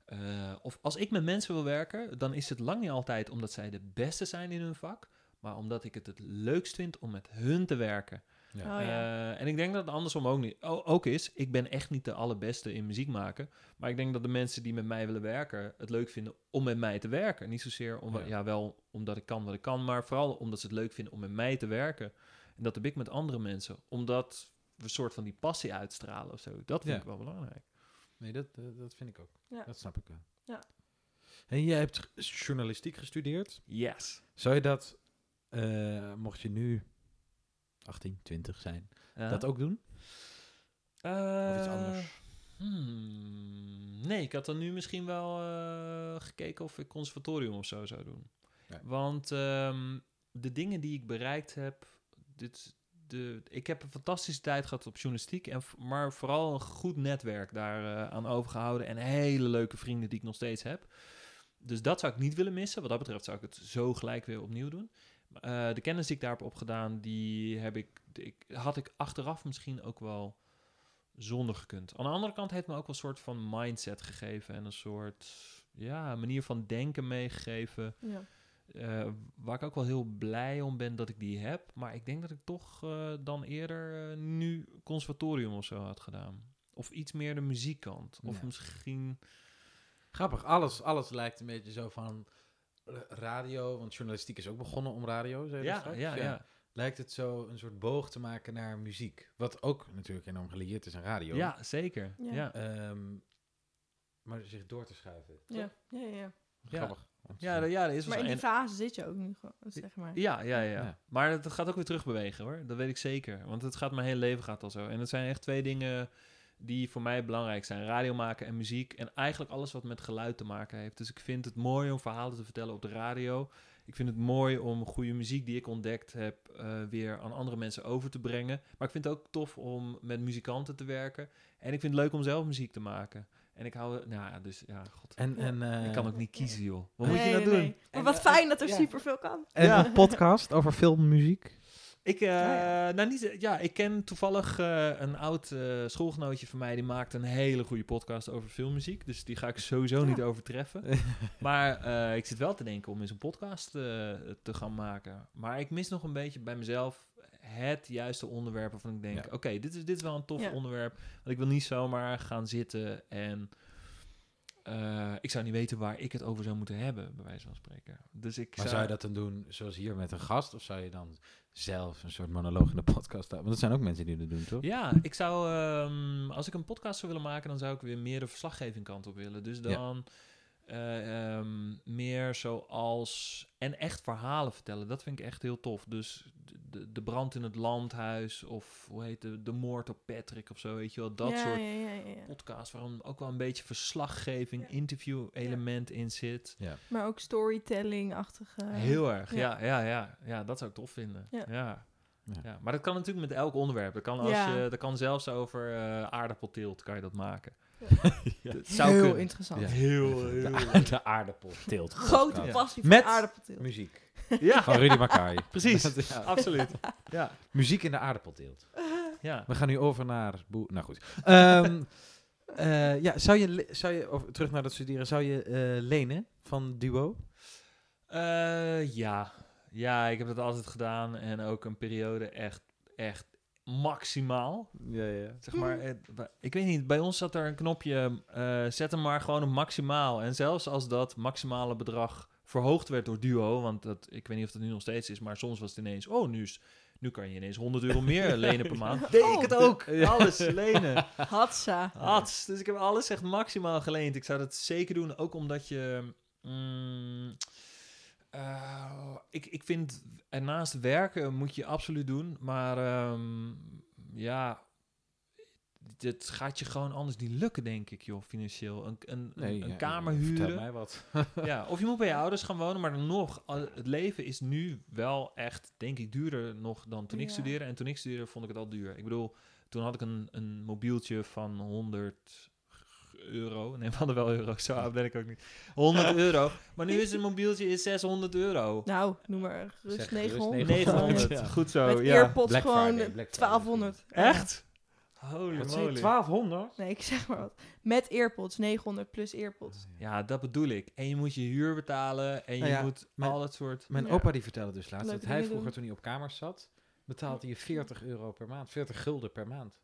eh, of als ik met mensen wil werken, dan is het lang niet altijd omdat zij de beste zijn in hun vak, maar omdat ik het het leukst vind om met hun te werken. Ja. Oh, ja. Eh, en ik denk dat het andersom ook, niet, ook is. Ik ben echt niet de allerbeste in muziek maken. Maar ik denk dat de mensen die met mij willen werken het leuk vinden om met mij te werken. Niet zozeer om, Ja. ja. wel omdat ik kan wat ik kan, maar vooral omdat ze het leuk vinden om met mij te werken. En dat heb ik met andere mensen. Omdat we een soort van die passie uitstralen of zo. Dat vind Ja. ik wel belangrijk. Nee, dat, dat vind ik ook. Ja. Dat snap ik wel. Ja. En jij hebt journalistiek gestudeerd. Yes. Zou je dat, eh, mocht je nu 18, 20 zijn, dat ook doen? Of iets anders? hmm, nee, ik had dan nu misschien wel eh, gekeken of ik conservatorium of zo zou doen. Ja. Want ehm, de dingen die ik bereikt heb, dit, de, ik heb een fantastische tijd gehad op journalistiek, en, maar vooral een goed netwerk daar eh, aan overgehouden en hele leuke vrienden die ik nog steeds heb. Dus dat zou ik niet willen missen. Wat dat betreft zou ik het zo gelijk weer opnieuw doen. Eh, de kennis die ik daar heb opgedaan, die heb ik, ik, had ik achteraf misschien ook wel zonder gekund. Aan de andere kant heeft me ook wel een soort van mindset gegeven en een soort ja, manier van denken meegegeven. Ja. eh, waar ik ook wel heel blij om ben dat ik die heb. Maar ik denk dat ik toch eh, dan eerder eh, nu conservatorium of zo had gedaan. Of iets meer de muziekkant. Of Ja. misschien... Grappig, alles, alles lijkt een beetje zo van radio, want journalistiek is ook begonnen om radio, zei je dat Ja, straks? ja, ja. Lijkt het zo een soort boog te maken naar muziek, wat ook natuurlijk enorm gelieerd is aan radio. Ja, zeker. Ja. Ja. Ehm, maar zich door te schuiven. Ja. Ja, ja. Grappig. Ja, dat- ja, dat is wel Maar in zo. die En- fase zit je ook nu gewoon, zeg maar. Ja, ja, ja, Ja. Maar het gaat ook weer terugbewegen hoor. Dat weet ik zeker. Want het gaat mijn hele leven gaat al zo. En het zijn echt twee dingen die voor mij belangrijk zijn. Radio maken en muziek. En eigenlijk alles wat met geluid te maken heeft. Dus ik vind het mooi om verhalen te vertellen op de radio. Ik vind het mooi om goede muziek die ik ontdekt heb eh, weer aan andere mensen over te brengen. Maar ik vind het ook tof om met muzikanten te werken. En ik vind het leuk om zelf muziek te maken. En ik hou... Nou ja, dus ja, god. En, en, eh, ik kan ook niet kiezen joh. Wat Nee, moet je nou nee, doen? nee. Maar En, wat eh, fijn dat er ja. superveel kan. en Ja. een podcast over filmmuziek. Ik, eh, ja. nou niet, ja, ik ken toevallig eh, een oud eh, schoolgenootje van mij, die maakt een hele goede podcast over filmmuziek. Dus die ga ik sowieso niet overtreffen. [LAUGHS] maar eh, ik zit wel te denken om eens een podcast eh, te gaan maken. Maar ik mis nog een beetje bij mezelf het juiste onderwerp waarvan ik denk, Ja. oké, dit, is, dit is wel een tof onderwerp. Want ik wil niet zomaar gaan zitten en... eh, ik zou niet weten waar ik het over zou moeten hebben, bij wijze van spreken. Dus ik Maar zou zou je dat dan doen zoals hier met een gast? Of zou je dan zelf een soort monoloog in de podcast houden? Want dat zijn ook mensen die dat doen, toch? Ja, ik zou, ehm, als ik een podcast zou willen maken, dan zou ik weer meer de verslaggeving kant op willen. Dus dan eh, ehm, meer zoals, en echt verhalen vertellen. Dat vind ik echt heel tof. Dus de, de brand in het landhuis, of hoe heet de, de moord op Patrick of zo, weet je wel. Dat ja, soort Ja, ja, ja, ja. podcasts waarom ook wel een beetje verslaggeving, Ja. interview element in zit. Maar ook storytelling-achtige... Heel erg, ja. ja. Ja, ja, ja. dat zou ik tof vinden. Ja. Ja. Ja. Ja. maar dat kan natuurlijk met elk onderwerp. Dat kan, als Ja. je, dat kan zelfs over eh aardappelteelt kan je dat maken. [LAUGHS] Ja. Zou Heel kunnen. interessant. Ja. Heel, heel. De, de aardappel teelt. [LAUGHS] Grote passie voor Met aardappelteelt. Muziek. [LAUGHS] Ja, Van Rudy Makai. precies. Dat- ja. Absoluut. Ja, Muziek in de aardappelteelt. ja. We gaan nu over naar... Boe nou goed. Ehm, eh, ja, zou je, zou je over, terug naar dat studeren, zou je eh, lenen van Duo? Eh, ja. Ja, ik heb dat altijd gedaan. En ook een periode echt, echt maximaal. Ja, ja. Zeg maar, het- wa- ik weet niet, bij ons zat er een knopje, eh, zet hem maar gewoon op maximaal. En zelfs als dat maximale bedrag verhoogd werd door Duo, want dat, ik weet niet of dat nu nog steeds is, maar soms was het ineens, oh, nu, is, nu kan je ineens 100 euro meer [LAUGHS] lenen per maand. Deed ik het ook, [LAUGHS] alles lenen. Hatsa. Hats. Dus ik heb alles echt maximaal geleend. Ik zou dat zeker doen, ook omdat je... mm, eh, ik, ik vind, ernaast werken moet je absoluut doen. Maar ehm, ja, dit gaat je gewoon anders niet lukken, denk ik, joh, financieel. Een, een, Nee, een, ja, kamer Vertel huren. mij wat. [LAUGHS] Ja, of je moet bij je ouders gaan wonen, maar dan nog, het leven is nu wel echt, denk ik, duurder nog dan toen ik studeerde. En toen ik studeerde vond ik het al duur. Ik bedoel, toen had ik een, een mobieltje van 100 euro. Nee, we hadden wel euro's, zo oud ben ik ook niet. 100 euro. Maar nu is een mobieltje is 600 euro. Nou, noem maar Zeg gerust 900. 900, Ja. goed zo, Met ja. Airpods Black gewoon Friday, eh, Black Friday. 1200. Echt? Holy Wat je, moly. 1200? Nee, ik zeg maar wat. Met Airpods, 900 plus Airpods. Ja, dat bedoel ik. En je moet je huur betalen en je Nou ja, moet mijn- al dat soort... Mijn Ja. opa die vertelde dus laatst dat hij vroeger doen. toen hij op kamers zat, betaalde je 40 euro per maand. 40 gulden per maand.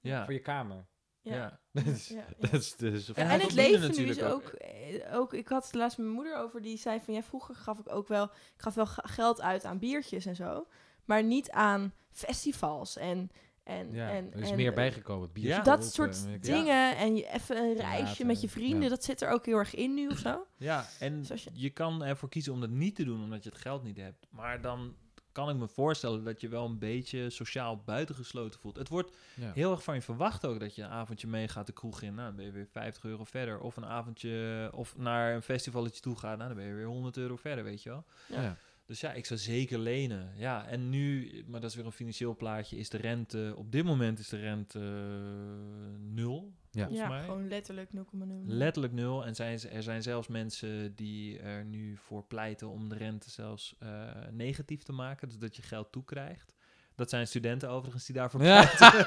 Ja, Voor je kamer. Ja. ja. [LAUGHS] Dat is, Ja, ja. dat is dus... En Ja, hij en het leven nu is natuurlijk ook, eh, ook... Ik had het laatst met mijn moeder over. Die zei van... Ja, vroeger gaf ik ook wel... Ik gaf wel geld uit aan biertjes en zo. Maar niet aan festivals en... en, ja, en er is en, meer eh, bijgekomen. Bier Ja. Dat kopen soort dingen. En je even een reisje met je vrienden. ja. Dat zit er ook heel erg in nu of zo. Ja, en Dus je... kan ervoor kiezen om dat niet te doen omdat je het geld niet hebt. Maar dan kan ik me voorstellen dat je wel een beetje sociaal buitengesloten voelt. Het wordt Ja. heel erg van je verwacht ook dat je een avondje meegaat de kroeg in. Nou, dan ben je weer 50 euro verder. Of een avondje, of naar een festivalletje toe gaat. Nou, dan ben je weer 100 euro verder, weet je wel. Ja. Ja. Dus ja, ik zou zeker lenen. Ja, en nu, maar dat is weer een financieel plaatje, is de rente, op dit moment is de rente eh, nul, Ja. ja, mij. gewoon letterlijk 0,0. Letterlijk nul. En zijn, er zijn zelfs mensen die er nu voor pleiten om de rente zelfs eh, negatief te maken. Dus dat je geld toekrijgt. Dat zijn studenten overigens die daarvoor Ja. pleiten.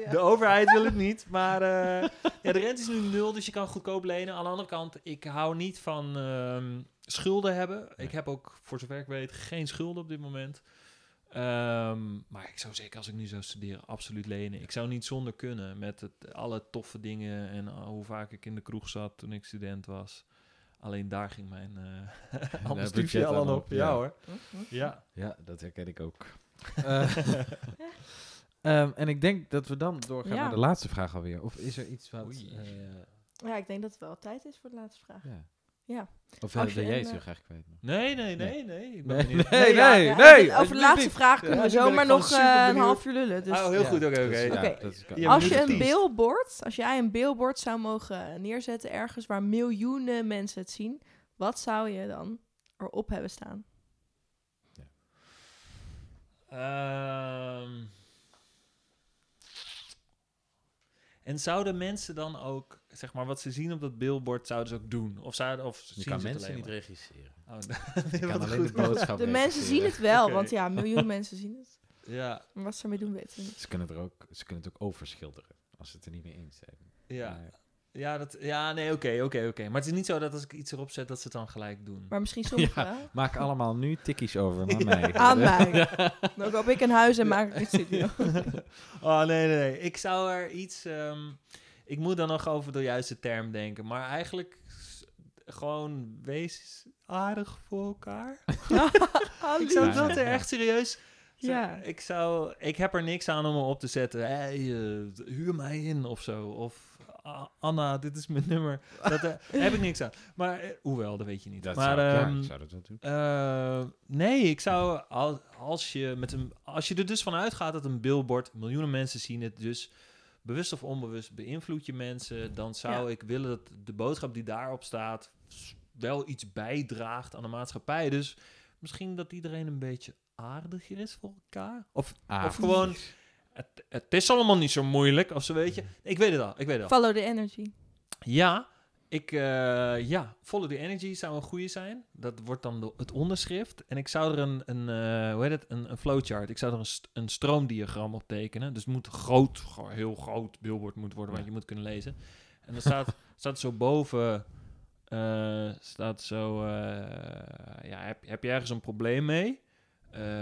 [LAUGHS] [LAUGHS] De overheid wil het niet. Maar eh, ja, de rente is nu nul, dus je kan goedkoop lenen. Aan de andere kant, ik hou niet van ehm, schulden hebben. Ik heb ook, voor zover ik weet, geen schulden op dit moment. Ehm, maar ik zou zeker als ik nu zou studeren absoluut lenen. Ik zou niet zonder kunnen met het, alle toffe dingen en uh, hoe vaak ik in de kroeg zat toen ik student was. Alleen daar ging mijn uh, ander budget studie al aan op, op. ja. Ja hoor. Hm, hm. Ja. Ja, dat herken ik ook. Eh, [LAUGHS] ehm, en ik denk dat we dan doorgaan Ja. naar de laatste vraag alweer. Of is er iets wat... Oei. eh, Ja, ik denk dat het wel tijd is voor de laatste vraag. ja. Ja. Of Als uh, je jij het eh, heel graag kwijt. nog? Nee, nee, nee, nee. Ik ben Nee, nee, ja, nee, ja, nee, Over de laatste vraag kunnen we ben zomaar nog eh, een half uur lullen. Dus Oh, heel Ja, goed. Oké, dat oké. is- Oké. ja, dat is- Ja, als je een billboard, als jij een billboard zou mogen neerzetten ergens waar miljoenen mensen het zien, wat zou je dan erop hebben staan? Ehm. en zouden mensen dan ook, zeg maar, wat ze zien op dat billboard, zouden ze ook doen? Of, zouden, of Je zien kan ze het mensen alleen niet regisseren. Oh, [LAUGHS] Je kan alleen de goed. boodschap De [LAUGHS] mensen zien het wel, want ja, miljoenen [LAUGHS] mensen zien het. Ja, Maar wat ze ermee doen, weten we niet. Ze kunnen, het er ook, ze kunnen het ook overschilderen. Als ze het er niet mee eens zijn. ja. Maar- Ja, dat, ja nee, oké, oké, oké. Maar het is niet zo dat als ik iets erop zet, dat ze het dan gelijk doen. Maar misschien soms Ja. wel. Maak allemaal nu tikkies over naar mij. Aan mij. Dan koop ik een huis en maak ik een studio. Oh, nee, nee, nee. Ik zou er iets... ehm, ik moet dan nog over de juiste term denken. Maar eigenlijk gewoon wees aardig voor elkaar. [LAUGHS] [LAUGHS] Ik zou dat ja, er echt serieus... Zo- Ja. Ik zou... Ik heb er niks aan om me op te zetten. Hey, eh, huur mij in of zo. Of "Ah, Anna, dit is mijn nummer. Dat, eh, daar [LAUGHS] heb ik niks aan. Maar, eh, hoewel, dat weet je niet. Dat maar, zou, ja, ehm, ik zou dat wel doen. eh, nee, ik zou als, als je met een als je er dus vanuit gaat dat een billboard miljoenen mensen zien het dus bewust of onbewust beïnvloedt je mensen, dan zou Ja. ik willen dat de boodschap die daarop staat wel iets bijdraagt aan de maatschappij. Dus misschien dat iedereen een beetje aardiger is voor elkaar. Of Ah, of gewoon- het, het is allemaal niet zo moeilijk of zo weet je. Ik weet het al, ik weet het al. Follow the energy. Ja, ik, eh, ja, Follow the Energy zou een goede zijn. Dat wordt dan de- het onderschrift. En ik zou er een, een eh, hoe heet het, een, een flowchart. Ik zou er een, st- een stroomdiagram op tekenen. Dus het moet groot, heel groot billboard moet worden, wat je moet kunnen lezen. En dan staat, [LAUGHS] staat zo boven, eh, staat zo, ja, heb, heb je ergens een probleem mee?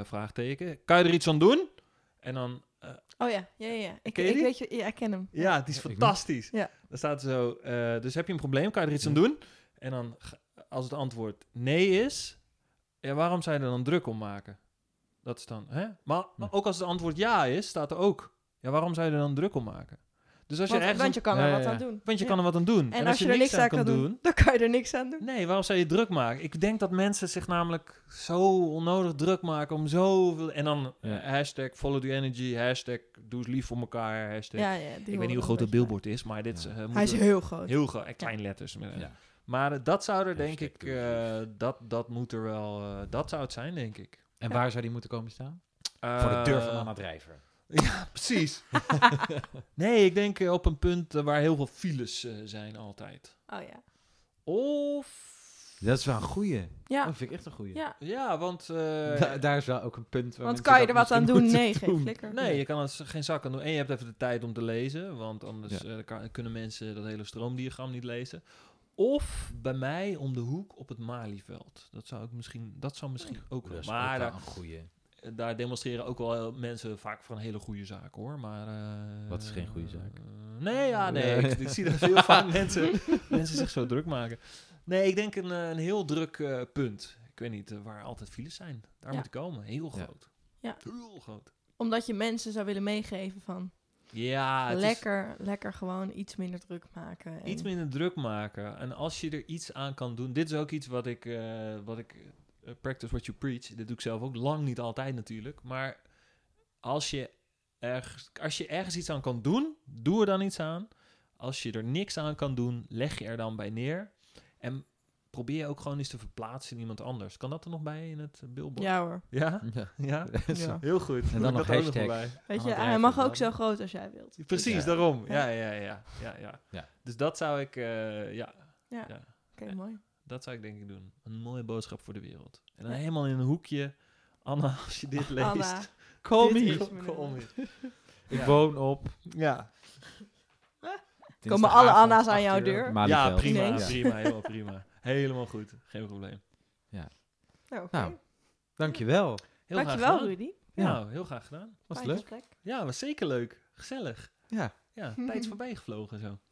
Vraagteken. Kan je er iets aan doen? En dan eh, Oh ja, ja, ja. ja. Ik, Ken je ik die? weet je, ja, ik ken hem. ja, die is ik fantastisch. Ja. Dan staat er zo, eh, dus heb je een probleem, kan je er iets aan doen? En dan, als het antwoord nee is, ja, waarom zou je er dan druk om maken? Dat is dan, hè? Maar, maar Hm. ook als het antwoord ja is, staat er ook, ja, waarom zou je er dan druk om maken? Dus als je Want, ergens... want je kan er Ja, wat ja, aan doen. want je Ja. kan er wat aan doen. En, als je er niks aan kan doen, dan kan je er niks aan doen. Nee, waarom zou je druk maken? Ik denk dat mensen zich namelijk zo onnodig druk maken om zoveel... En dan Ja. eh, hashtag follow the energy, hashtag doe eens lief voor elkaar, hashtag... Ja, ja, die ik weet niet hoe groot dat billboard is, maar dit is, Ja. eh, moet Hij is heel groot. heel groot. En klein letters. met- Ja. Maar eh, dat zou er denk ik... eh, dat, dat moet er wel... eh, dat zou het zijn, denk ik. En Ja. waar zou die moeten komen staan? Voor de deur van Eh, Anna Drijver. Ja, precies. [LAUGHS] nee, ik denk eh, op een punt eh, waar heel veel files eh, zijn altijd. Oh ja. Of... Dat is wel een goeie. Ja, Dat vind ik echt een goeie. ja. Ja, want... eh, Da- daar is wel ook een punt waar want kan je dat er wat aan doen? Nee, geen flikker. Nee, je kan er geen zak aan doen. En je hebt even de tijd om te lezen, want anders Ja. eh, kan- kunnen mensen dat hele stroomdiagram niet lezen. Of bij mij om de hoek op het Malieveld. Dat zou ik misschien, dat zou misschien ook Dat wel. is Maar ook wel daar, een goeie. Daar demonstreren ook wel mensen vaak voor een hele goede zaak, hoor. Maar, eh, Wat is geen goede zaak? eh, nee, ja, nee. Ik, ik zie dat veel vaak [LAUGHS] mensen, mensen zich zo druk maken. Nee, ik denk een, eh, een heel druk eh, punt. Ik weet niet eh, waar altijd files zijn. Daar Ja. moet ik komen. Heel groot. Ja. Heel groot. Omdat je mensen zou willen meegeven van Ja, is- lekker, lekker gewoon iets minder druk maken. En Iets minder druk maken. En als je er iets aan kan doen. Dit is ook iets wat ik. eh, wat ik eh, practice what you preach. Dit doe ik zelf ook lang niet altijd natuurlijk. Maar als je, ergens, als je ergens iets aan kan doen, doe er dan iets aan. Als je er niks aan kan doen, leg je er dan bij neer. En probeer je ook gewoon eens te verplaatsen in iemand anders. Kan dat er nog bij in het eh, billboard? Ja hoor. Ja? Ja. Ja? [LAUGHS] Ja. Heel goed. En dan Ik nog hashtag. Weet je, hij mag ook zo groot als jij wilt. Precies, Ja. daarom. Ja. Ja, ja, ja. ja. Dus dat zou ik, eh, ja, Ja. Ja. Oké, Ja. mooi. Dat zou ik denk ik doen. Een mooie boodschap voor de wereld. En dan Ja. helemaal in een hoekje. Anna, [LAUGHS] als je dit leest. Anna, Call Dit [LAUGHS] me. kom hier. Ik Ja. woon op. Ja, Komen alle Anna's aan jouw deur? ja prima, prima, helemaal prima. Helemaal goed, geen probleem. Nou, oké. Nou, dankjewel. Heel Dankjewel, graag gedaan. Rudy. Ja. Nou, heel graag gedaan. Was Fijn leuk? gesprek. Ja, was zeker leuk. Gezellig. Ja. Ja, tijd is voorbij gevlogen zo.